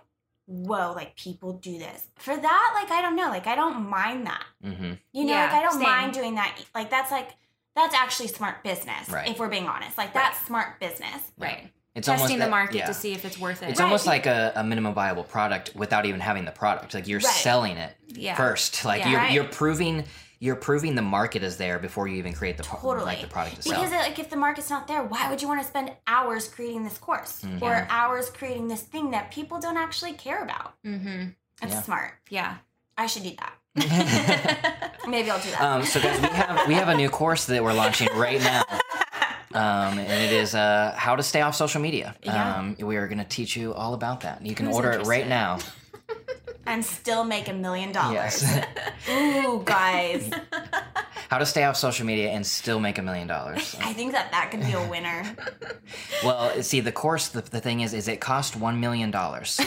whoa, like people do this. For that, like, I don't know. Like, I don't mind that. hmm You know, Yeah, like, I don't same. mind doing that. Like, that's like, that's actually smart business, Right. if we're being honest. Like, that's smart business. right. it's Testing almost the that- market yeah. to see if it's worth it. it's Right. almost like a, a minimum viable product without even having the product like you're Right. selling it yeah. first like Yeah. you're, you're proving you're proving the market is there before you even create the pro- Totally. like the product to sell Because, like, if the market's not there, why would you want to spend hours creating this course Mhm. or hours creating this thing that people don't actually care about? Mm-hmm. It's Yeah. smart. Yeah. I should do that. Maybe I'll do that. Um, so guys, we have we have a new course that we're launching right now, um, and it is uh, how to stay off social media. Yeah. Um, we are going to teach you all about that. You can Who's order it right now. And still make a million dollars. Yes, Ooh, guys. how to stay off social media and still make a million dollars. I think that that could be a winner. Well, see, the course, the, the thing is, is it cost one million dollars.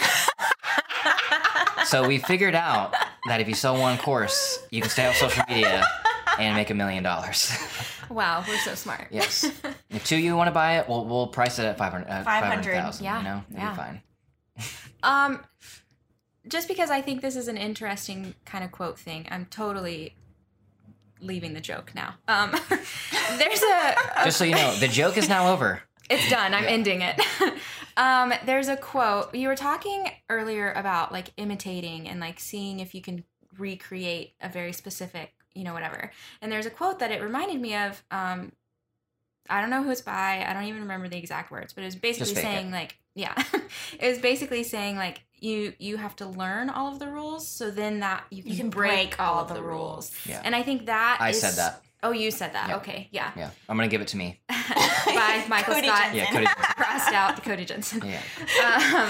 so we figured out that if you sell one course, you can stay off social media and make a million dollars. Wow, we're so smart. Yes. If two of you want to buy it, we'll we'll price it at 500 uh, 500, 500,000, yeah, you know? It'll yeah. be fine. Um, just because I think this is an interesting kind of quote thing, I'm totally leaving the joke now. Um, there's a, a Just so you know, the joke is now over. It's done. I'm Yeah. ending it. um, there's a quote. You were talking earlier about like imitating and like seeing if you can recreate a very specific, you know, whatever. And there's a quote that it reminded me of. Um, I don't know who it's by. I don't even remember the exact words, but it was basically fake it. saying like, yeah, it was basically saying like you you have to learn all of the rules, so then that you can, You can break, break all of the the rules. Yeah. And I think that I is- said that. Oh, you said that. Yeah. Okay, yeah. Yeah. I'm going to give it to me. by Michael Cody Scott. Jensen. Yeah, Cody Jensen. crossed out Cody Jensen. Yeah. Um,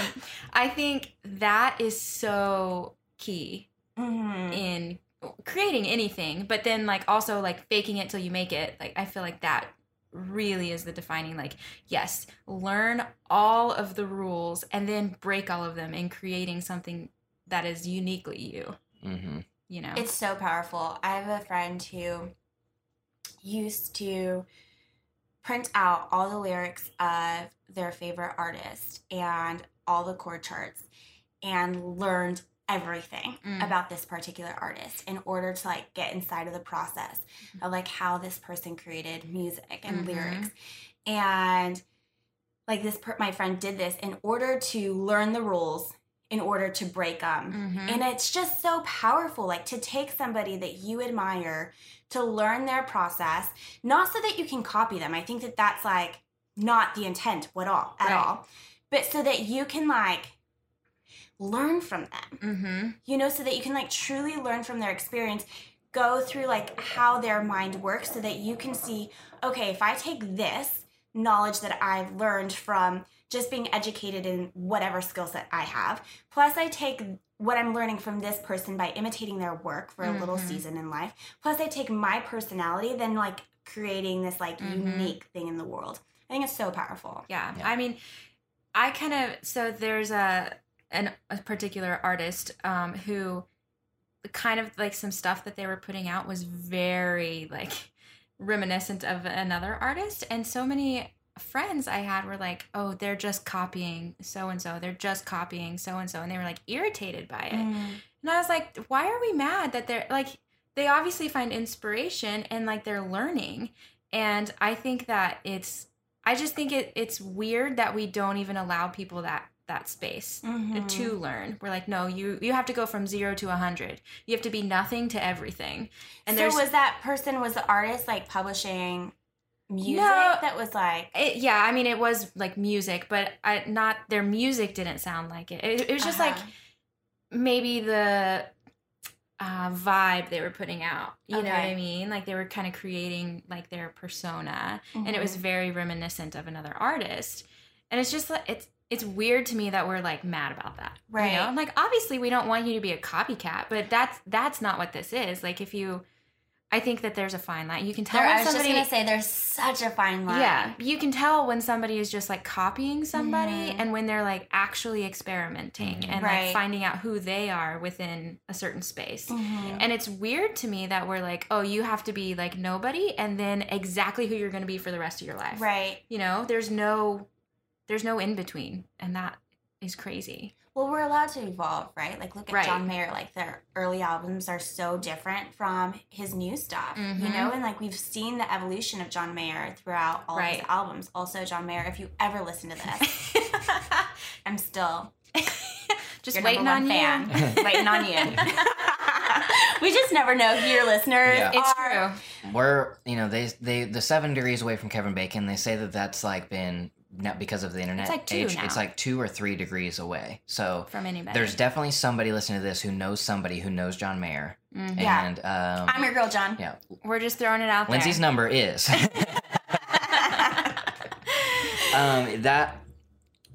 I think that is so key Mhm. in creating anything, but then like also like faking it till you make it. Like I feel like that really is the defining like yes, learn all of the rules and then break all of them in creating something that is uniquely you, hmm you know. It's so powerful. I have a friend who used to print out all the lyrics of their favorite artist and all the chord charts and learned everything Mm. about this particular artist in order to like get inside of the process of like how this person created music and Mhm. lyrics and like this per- my friend did this in order to learn the rules in order to break them Mhm. and it's just so powerful, like to take somebody that you admire, to learn their process, not so that you can copy them. I think that that's like not the intent at all, at Right. all, but so that you can like learn from them, mm-hmm. you know, so that you can like truly learn from their experience, go through like how their mind works so that you can see, okay, if I take this knowledge that I've learned from just being educated in whatever skill set I have, plus I take what I'm learning from this person by imitating their work for a little Mhm. season in life, plus I take my personality, then like creating this like Mhm. unique thing in the world. I think it's so powerful. Yeah. Yeah. I mean, I kind of so there's a an, a particular artist um, who kind of like some stuff that they were putting out was very like reminiscent of another artist and so many friends I had were like, "Oh, they're just copying so and so. They're just copying so and so." And they were like irritated by it. Mm. And I was like, "Why are we mad that they're like they obviously find inspiration and like they're learning." And I think that it's I just think it it's weird that we don't even allow people that that space Mhm. to learn. We're like, "No, you you have to go from 0 to a 100. You have to be nothing to everything." And so there's was that person was the artist like publishing music No. that was like It, yeah, I mean, it was like music, but I, not their music didn't sound like it. It, it was just like Uh-huh. maybe the uh, vibe they were putting out. You know what I mean? Like they were kind of creating like their persona, and it was Mhm. very reminiscent of another artist. And it's just like it's it's weird to me that we're like mad about that. You Right. know? I'm like, obviously, we don't want you to be a copycat, but that's that's not what this is. Like if you. I think that there's a fine line. You can tell There, when I was somebody just gonna say there's such a fine line. yeah, you can tell when somebody is just like copying somebody Mhm. and when they're like actually experimenting Mhm. and Right. like finding out who they are within a certain space. Mhm. And it's weird to me that we're like, oh, you have to be like nobody and then exactly who you're going to be for the rest of your life. Right. You know, there's no there's no in between and that is crazy. Well, we're allowed to evolve, right? Like, look at Right. John Mayer. Like, their early albums are so different from his new stuff, you Mhm. know? And, like, we've seen the evolution of John Mayer throughout all of his albums. Also, John Mayer, if you ever listen to this, I'm still just your waiting number on one you. waiting on you. we just never know who your listeners Yeah. It's are. true. We're you know they they the seven degrees away from Kevin Bacon. They say that that's like been not because of the internet like two age. now. It's like two or three degrees away. So From anybody. there's definitely somebody listening to this who knows somebody who knows John Mayer. Mhm. Yeah. And um, I'm your girl, John. yeah, We're just throwing it out Lindsay's there. number is um, that.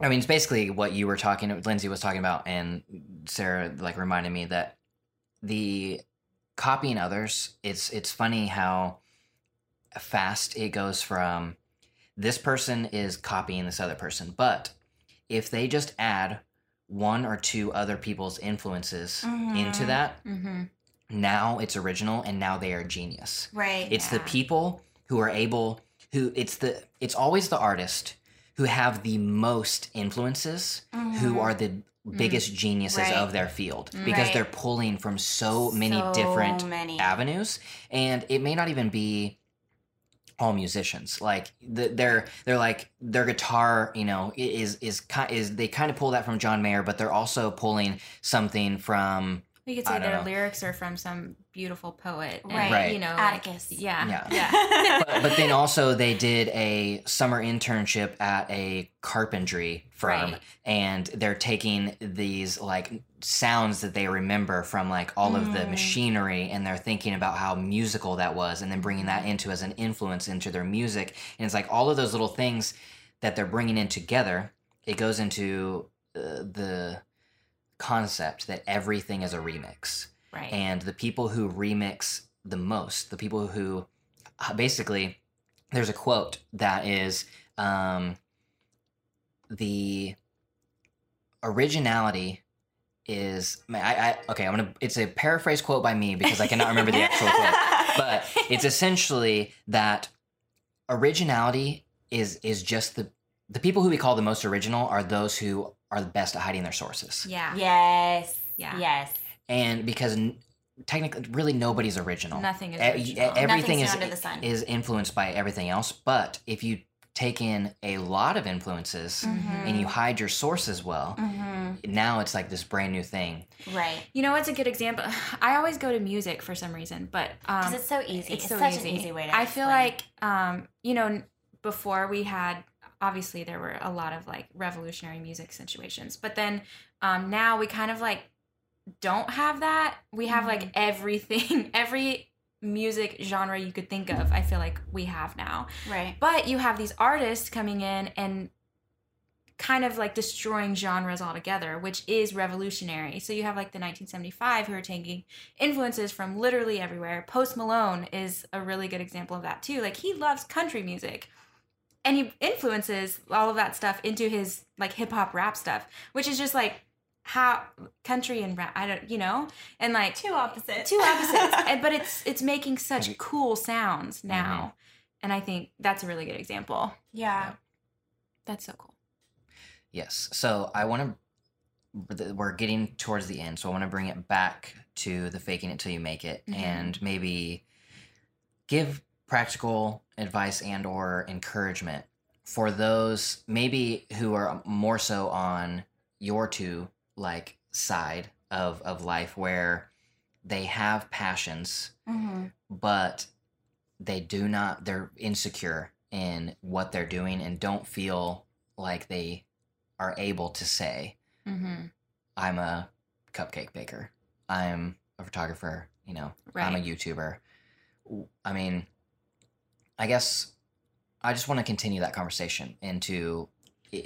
I mean, it's basically what you were talking. Lindsay was talking about, and Sarah like reminded me that the copying others. It's it's funny how fast it goes from this person is copying this other person, but if they just add one or two other people's influences into Mhm. that, Mhm. now it's original, and now they are genius. Right. It's the people who are able who it's the it's always the artist who have the most influences who Mhm. are the biggest geniuses Right. of their field because Right. they're pulling from so many So different many. avenues and it may not even be all musicians. Like they're they're like their guitar you know is is is they kind of pull that from John Mayer but they're also pulling something from We could say their know. lyrics are from some beautiful poet. and, Right. Right. You know, like- Atticus. yeah. Yeah. Yeah. but, but then also they did a summer internship at a carpentry firm Right. and they're taking these like sounds that they remember from like all of the Mm. machinery and they're thinking about how musical that was and then bringing that into as an influence into their music and it's like all of those little things that they're bringing in together it goes into uh, the concept that everything is a remix right. and the people who remix the most the people who basically there's a quote that is um, the originality is I, I okay i'm gonna it's a paraphrase quote by me because i cannot remember the actual quote but it's essentially that originality is is just the the people who we call the most original are those who are the best at hiding their sources yeah. Yes. Yeah. Yes. and because technically really nobody's original Nothing is original. e- everything is under the sun. is influenced by everything else but if you take in a lot of influences Mhm. and you hide your sources well Mhm. now it's like this brand new thing Right. You know what's a good example? I always go to music for some reason, but Because um, it's so easy. It's, it's so such easy. an easy way to. I feel explain. like um, you know, before we had obviously there were a lot of like revolutionary music situations, but then um, now we kind of like don't have that. We have like everything, every music genre you could think of. I feel like we have now. Right. But you have these artists coming in and kind of like destroying genres altogether, which is revolutionary. So you have like the 1975 who are taking influences from literally everywhere. Post Malone is a really good example of that too. Like he loves country music. And he influences all of that stuff into his like hip hop rap stuff, which is just like how country and rap. I don't, you know, and like Two opposites. two opposites, and, but it's it's making such cool sounds now, and I think that's a really good example. yeah. That's so cool. Yes. So I want to. We're getting towards the end, so I want to bring it back to the faking it till you make it, Mhm. and maybe give practical advice and or encouragement for those maybe who are more so on your two like side of of life where they have passions Mm-hmm. but they do not they're insecure in what they're doing and don't feel like they are able to say Mm-hmm. i'm a cupcake baker i'm a photographer you know i'm a youtuber i mean i guess i just want to continue that conversation into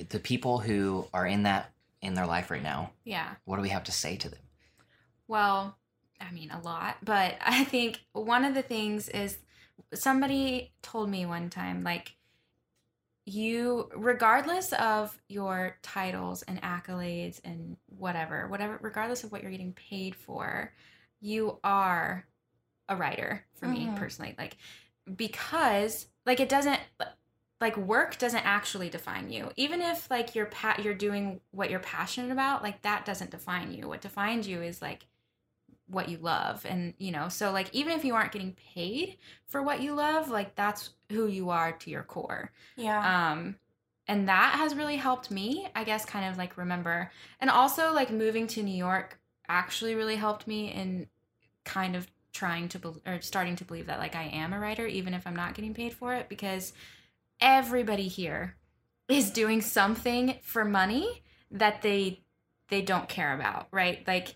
the people who are in that in their life right now Yeah. what do we have to say to them Well, I mean, a lot, but I think one of the things is somebody told me one time, like, you, regardless of your titles and accolades and whatever, whatever, regardless of what you're getting paid for, you are a writer for me Mhm. personally. Like, because, like, it doesn't, like work doesn't actually define you. Even if like you're pa- you're doing what you're passionate about like that doesn't define you. What defines you is like what you love. And you know so like even if you aren't getting paid for what you love like that's who you are to your core. Yeah. um and that has really helped me i guess kind of like remember. And also like moving to new york actually really helped me in kind of trying to bel or starting to believe that like i am a writer even if i'm not getting paid for it because everybody here is doing something for money that they they don't care about right? Like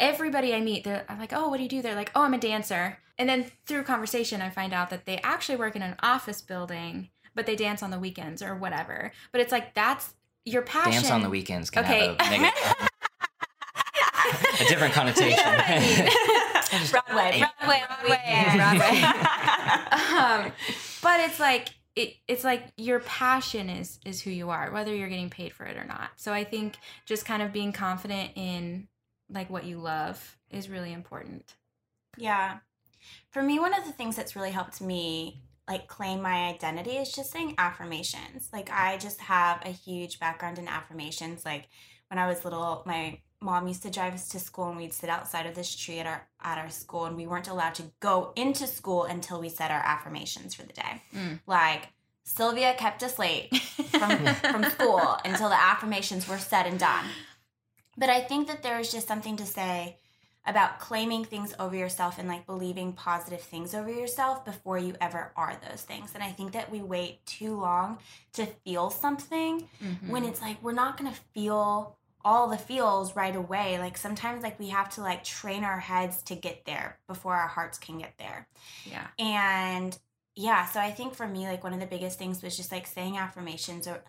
everybody i meet they're I'm like oh what do you do? They're like oh i'm a dancer. And then through conversation i find out that they actually work in an office building but they dance on the weekends or whatever. But it's like that's your passion. Dance on the weekends can Okay. have a, negative, a different connotation Broadway. Broadway, Broadway, Broadway. um, but it's like it, it's like your passion is is who you are whether you're getting paid for it or not so i think just kind of being confident in like what you love is really important Yeah. For me, one of the things that's really helped me like claim my identity is just saying affirmations. Like I just have a huge background in affirmations. Like when I was little, my mom used to drive us to school and we'd sit outside of this tree at our at our school and we weren't allowed to go into school until we said our affirmations for the day. Mm. Like Sylvia kept us late from, from school until the affirmations were said and done. But I think that there's just something to say about claiming things over yourself and like believing positive things over yourself before you ever are those things. And I think that we wait too long to feel something Mhm. when it's like we're not going to feel all the feels right away. Like sometimes like we have to like train our heads to get there before our hearts can get there. yeah And yeah, so I think for me, like one of the biggest things was just like saying affirmations o-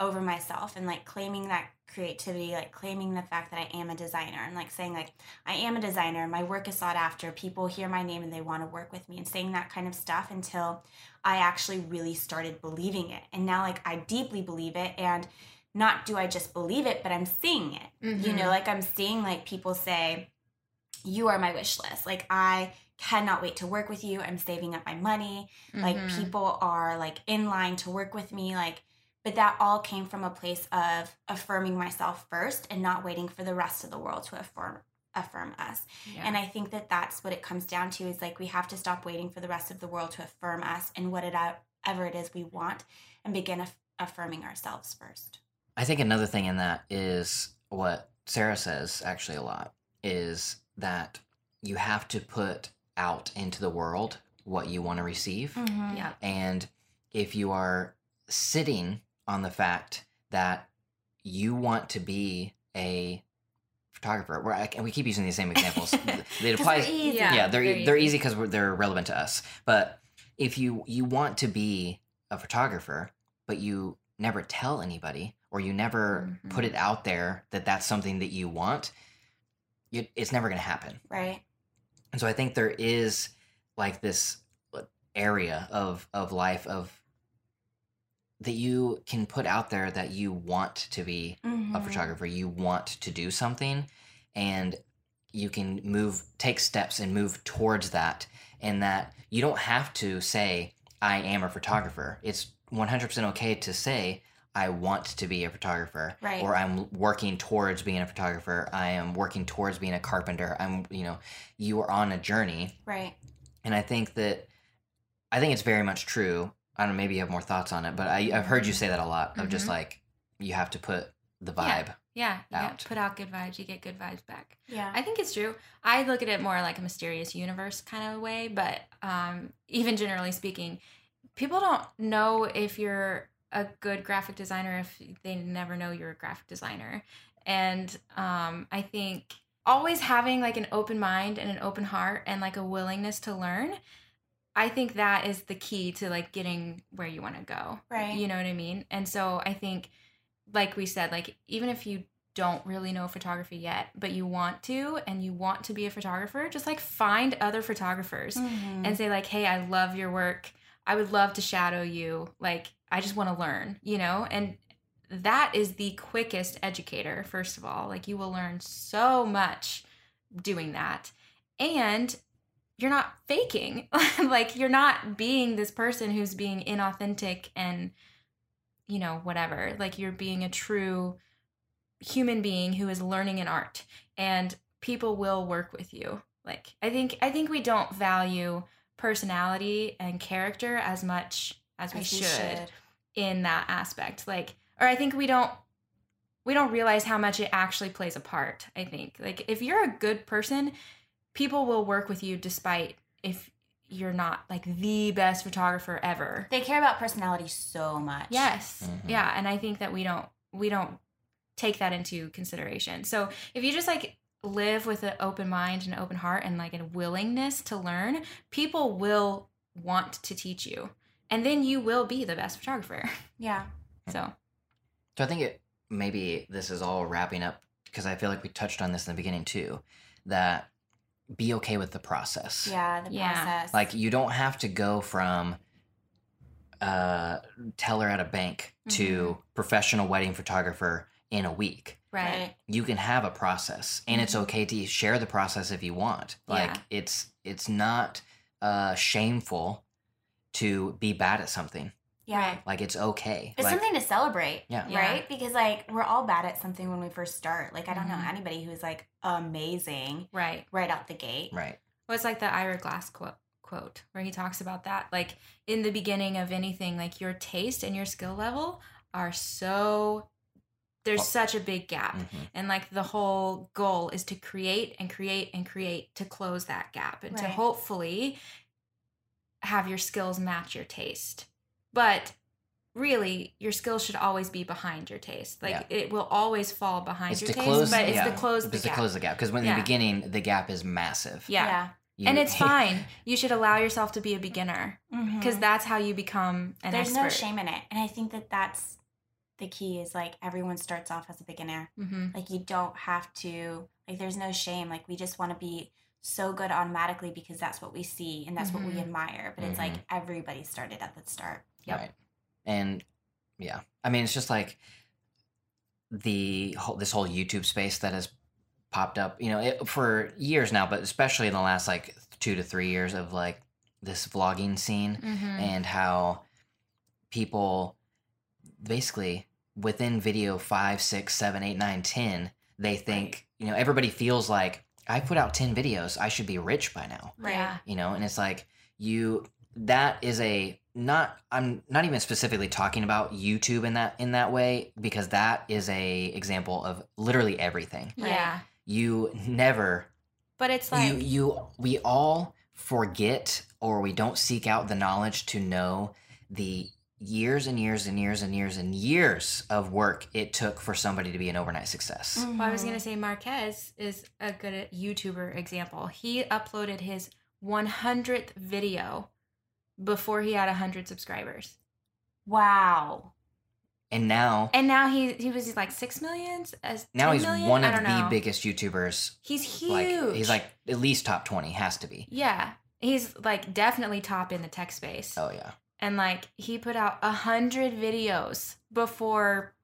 over myself and like claiming that creativity, like claiming the fact that I am a designer and like saying like I am a designer, my work is sought after, people hear my name and they want to work with me and saying that kind of stuff until I actually really started believing it. And now like I deeply believe it and not do I just believe it, but I'm seeing it. You Mhm. know, like I'm seeing like people say, You are my wish list. Like I cannot wait to work with you. I'm saving up my money. Like Mhm. people are like in line to work with me. Like, but that all came from a place of affirming myself first and not waiting for the rest of the world to affirm affirm us. yeah. And I think that that's what it comes down to is like we have to stop waiting for the rest of the world to affirm us and whatever it is we want and begin aff- affirming ourselves first. I think another thing in that is what Sarah says actually a lot is that you have to put out into the world what you want to receive. Mm-hmm. yeah And if you are sitting on the fact that you want to be a photographer, we're, and we keep using the same examples, it 'Cause applies. they're easy. Yeah. yeah, they're very they're easy. easy because they're relevant to us. But if you you want to be a photographer, but you never tell anybody or you never put Mhm. it out there that that's something that you want, you, it's never going to happen. Right. And so I think there is like this area of of life of that you can put out there that you want to be a Mhm. photographer, you want to do something, and you can move, take steps and move towards that. And that you don't have to say, I am a photographer. It's 100% okay to say, I want to be a photographer, Right. or I'm working towards being a photographer. I am working towards being a carpenter. I'm, you know, you are on a journey Right. and I think that I think it's very much true. I don't know, maybe you have more thoughts on it, but I, I've heard you say that a lot of just Mhm. like you have to put the vibe. Yeah, yeah. Out. Put out good vibes, you get good vibes back. Yeah. I think it's true. I look at it more like a mysterious universe kind of way, but um, even generally speaking, people don't know if you're a good graphic designer if they never know you're a graphic designer. And um, I think always having like an open mind and an open heart and like a willingness to learn, I think that is the key to like getting where you want to go. Right. You know what I mean? And so I think, like we said, like even if you don't really know photography yet, but you want to and you want to be a photographer, just like find other photographers Mhm. and say like, "Hey, I love your work. I would love to shadow you. Like, I just want to learn." You know, and that is the quickest educator. First of all, like you will learn so much doing that, and you're not faking. like you're not being this person who's being inauthentic and you know whatever. Like you're being a true human being who is learning an art and people will work with you like i think i think we don't value personality and character as much as we As should, in that aspect like or i think we don't we don't realize how much it actually plays a part i think like if you're a good person people will work with you despite if you're not like the best photographer ever They care about personality so much. Yes. Mhm. Yeah, and I think that we don't we don't take that into consideration. So if you just like live with an open mind and open heart and like a willingness to learn, people will want to teach you. And then you will be the best photographer. Yeah. So So I think it maybe this is all wrapping up because I feel like we touched on this in the beginning too. That be okay with the process. Yeah. The Yeah. process. Like you don't have to go from uh teller at a bank to Mm-hmm. professional wedding photographer in a week. right. you can have a process and it's Mhm. okay to share the process if you want like Yeah. it's it's not uh shameful to be bad at something Yeah. Right. like it's okay It's like something to celebrate. Yeah. Yeah. Right? Because like we're all bad at something when we first start. Like I don't know Mhm. anybody who's like amazing Right. right out the gate. right Well, it's like the Ira Glass quote quote where he talks about that. Like in the beginning of anything, like your taste and your skill level are so there's Oh. such a big gap. Mhm. And like the whole goal is to create and create and create to close that gap and to hopefully have your skills match your taste. But really, your skills should always be behind your taste. Like Yeah. it will always fall behind it's your to taste, close but it's yeah, to close the it's to close the gap because when in the beginning the gap is massive yeah. You- and it's fine. You should allow yourself to be a beginner because that's how you become an there's expert. no shame in it. And I think that that's the key is like everyone starts off as a beginner. hmm Like you don't have to like there's no shame. Like we just want to be so good automatically because that's what we see and that's what we Mhm. admire. But it's like everybody started at the start. Yep. Right. And yeah, I mean, it's just like the whole, this whole YouTube space that has popped up, you know, it, for years now, but especially in the last like two to three years of like this vlogging scene hmm and how people basically within video five, six, seven, eight, nine, ten, they think, you know, everybody feels like I put out 10 videos, I should be rich by now Right. Yeah. you know and it's like you that is a not i'm not even specifically talking about youtube in that in that way because that is a example of literally everything Right. Yeah. you never But it's like you you we all forget or we don't seek out the knowledge to know the years and years and years and years and years of work it took for somebody to be an overnight success Well, I was Mhm. gonna say Marques is a good YouTuber example. He uploaded his 100th video before he had 100 subscribers, Wow. and now and now he he was like six millions as now 10 he's million? one of the know. biggest youtubers He's huge. like he's like at least top 20 has to be yeah, he's like definitely top in the tech space. oh yeah and like he put out a hundred videos before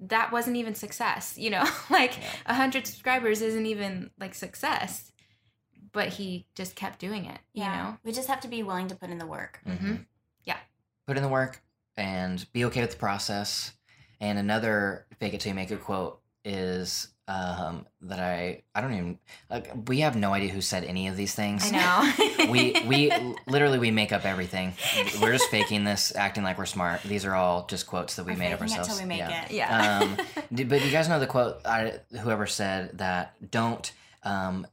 that wasn't even success you know like a Yeah. hundred subscribers isn't even like success but he just kept doing it you know We just have to be willing to put in the work. mm-hmm. Yeah. Put in the work and be okay with the process. And another fake it till you make it quote is um, that I I don't even like we have no idea who said any of these things. i know we we literally we make up everything. We're just faking this, acting like we're smart. These are all just quotes that we We're made up ourselves. till we make yeah. it. yeah Um, but you guys know the quote? I, whoever said that don't um,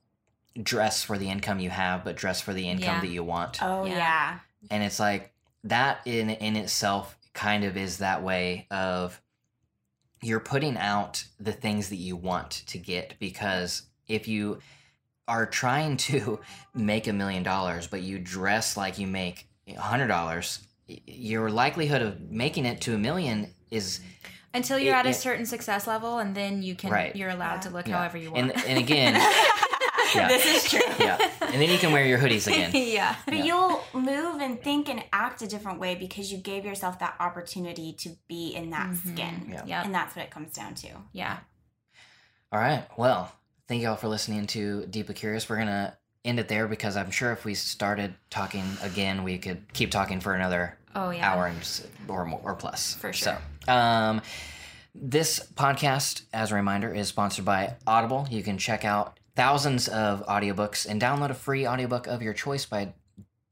dress for the income you have, but dress for the income Yeah. that you want. Oh Yeah. yeah. And it's like that in in itself kind of is that way of you're putting out the things that you want to get because if you are trying to make a million dollars but you dress like you make a hundred dollars your likelihood of making it to a million is until you're It- at a it- certain success level and then you can Right. you're allowed Yeah. to look Yeah. however you want and and again Yeah. This is true. yeah and then you can wear your hoodies again yeah But Yeah. you'll move and think and act a different way because you gave yourself that opportunity to be in that Mhm. skin. Yeah. Yep. And that's what it comes down to. yeah All right. Well, thank you all for listening to Deeply Curious. We're going to end it there because I'm sure if we started talking again, we could keep talking for another oh yeah hour and s- or more or plus. For sure. So, um, this podcast, as a reminder, is sponsored by Audible. You can check out thousands of audiobooks and download a free audiobook of your choice by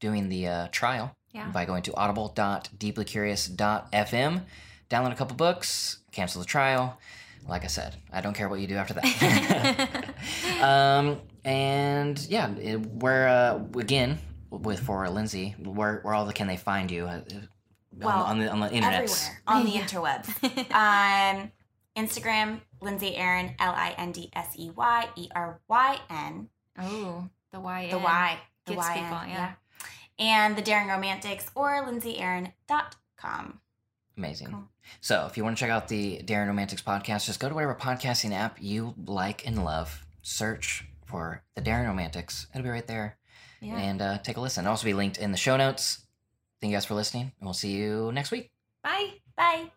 doing the uh, trial Yeah. by going to audible.deeplycurious.fm. Download a couple books, cancel the trial. Like I said, I don't care what you do after that. um, and yeah, it, we're uh, again with for Lindsey. Where where all the can they find you? Uh, Well, on, the on the internet. Everywhere on the interwebs. um, Instagram, Lindsey Eryn, L I N D S E Y E R Y N. oh the y The Y. The Gets Y. people, yeah. And the Daring Romantics or lindseyeryn.com. Amazing. Cool. So if you want to check out the Daring Romantics podcast, just go to whatever podcasting app you like and love. Search for the Daring Romantics. It'll be right there. yeah And uh, take a listen. It'll also be linked in the show notes. Thank you guys for listening, and we'll see you next week. bye Bye.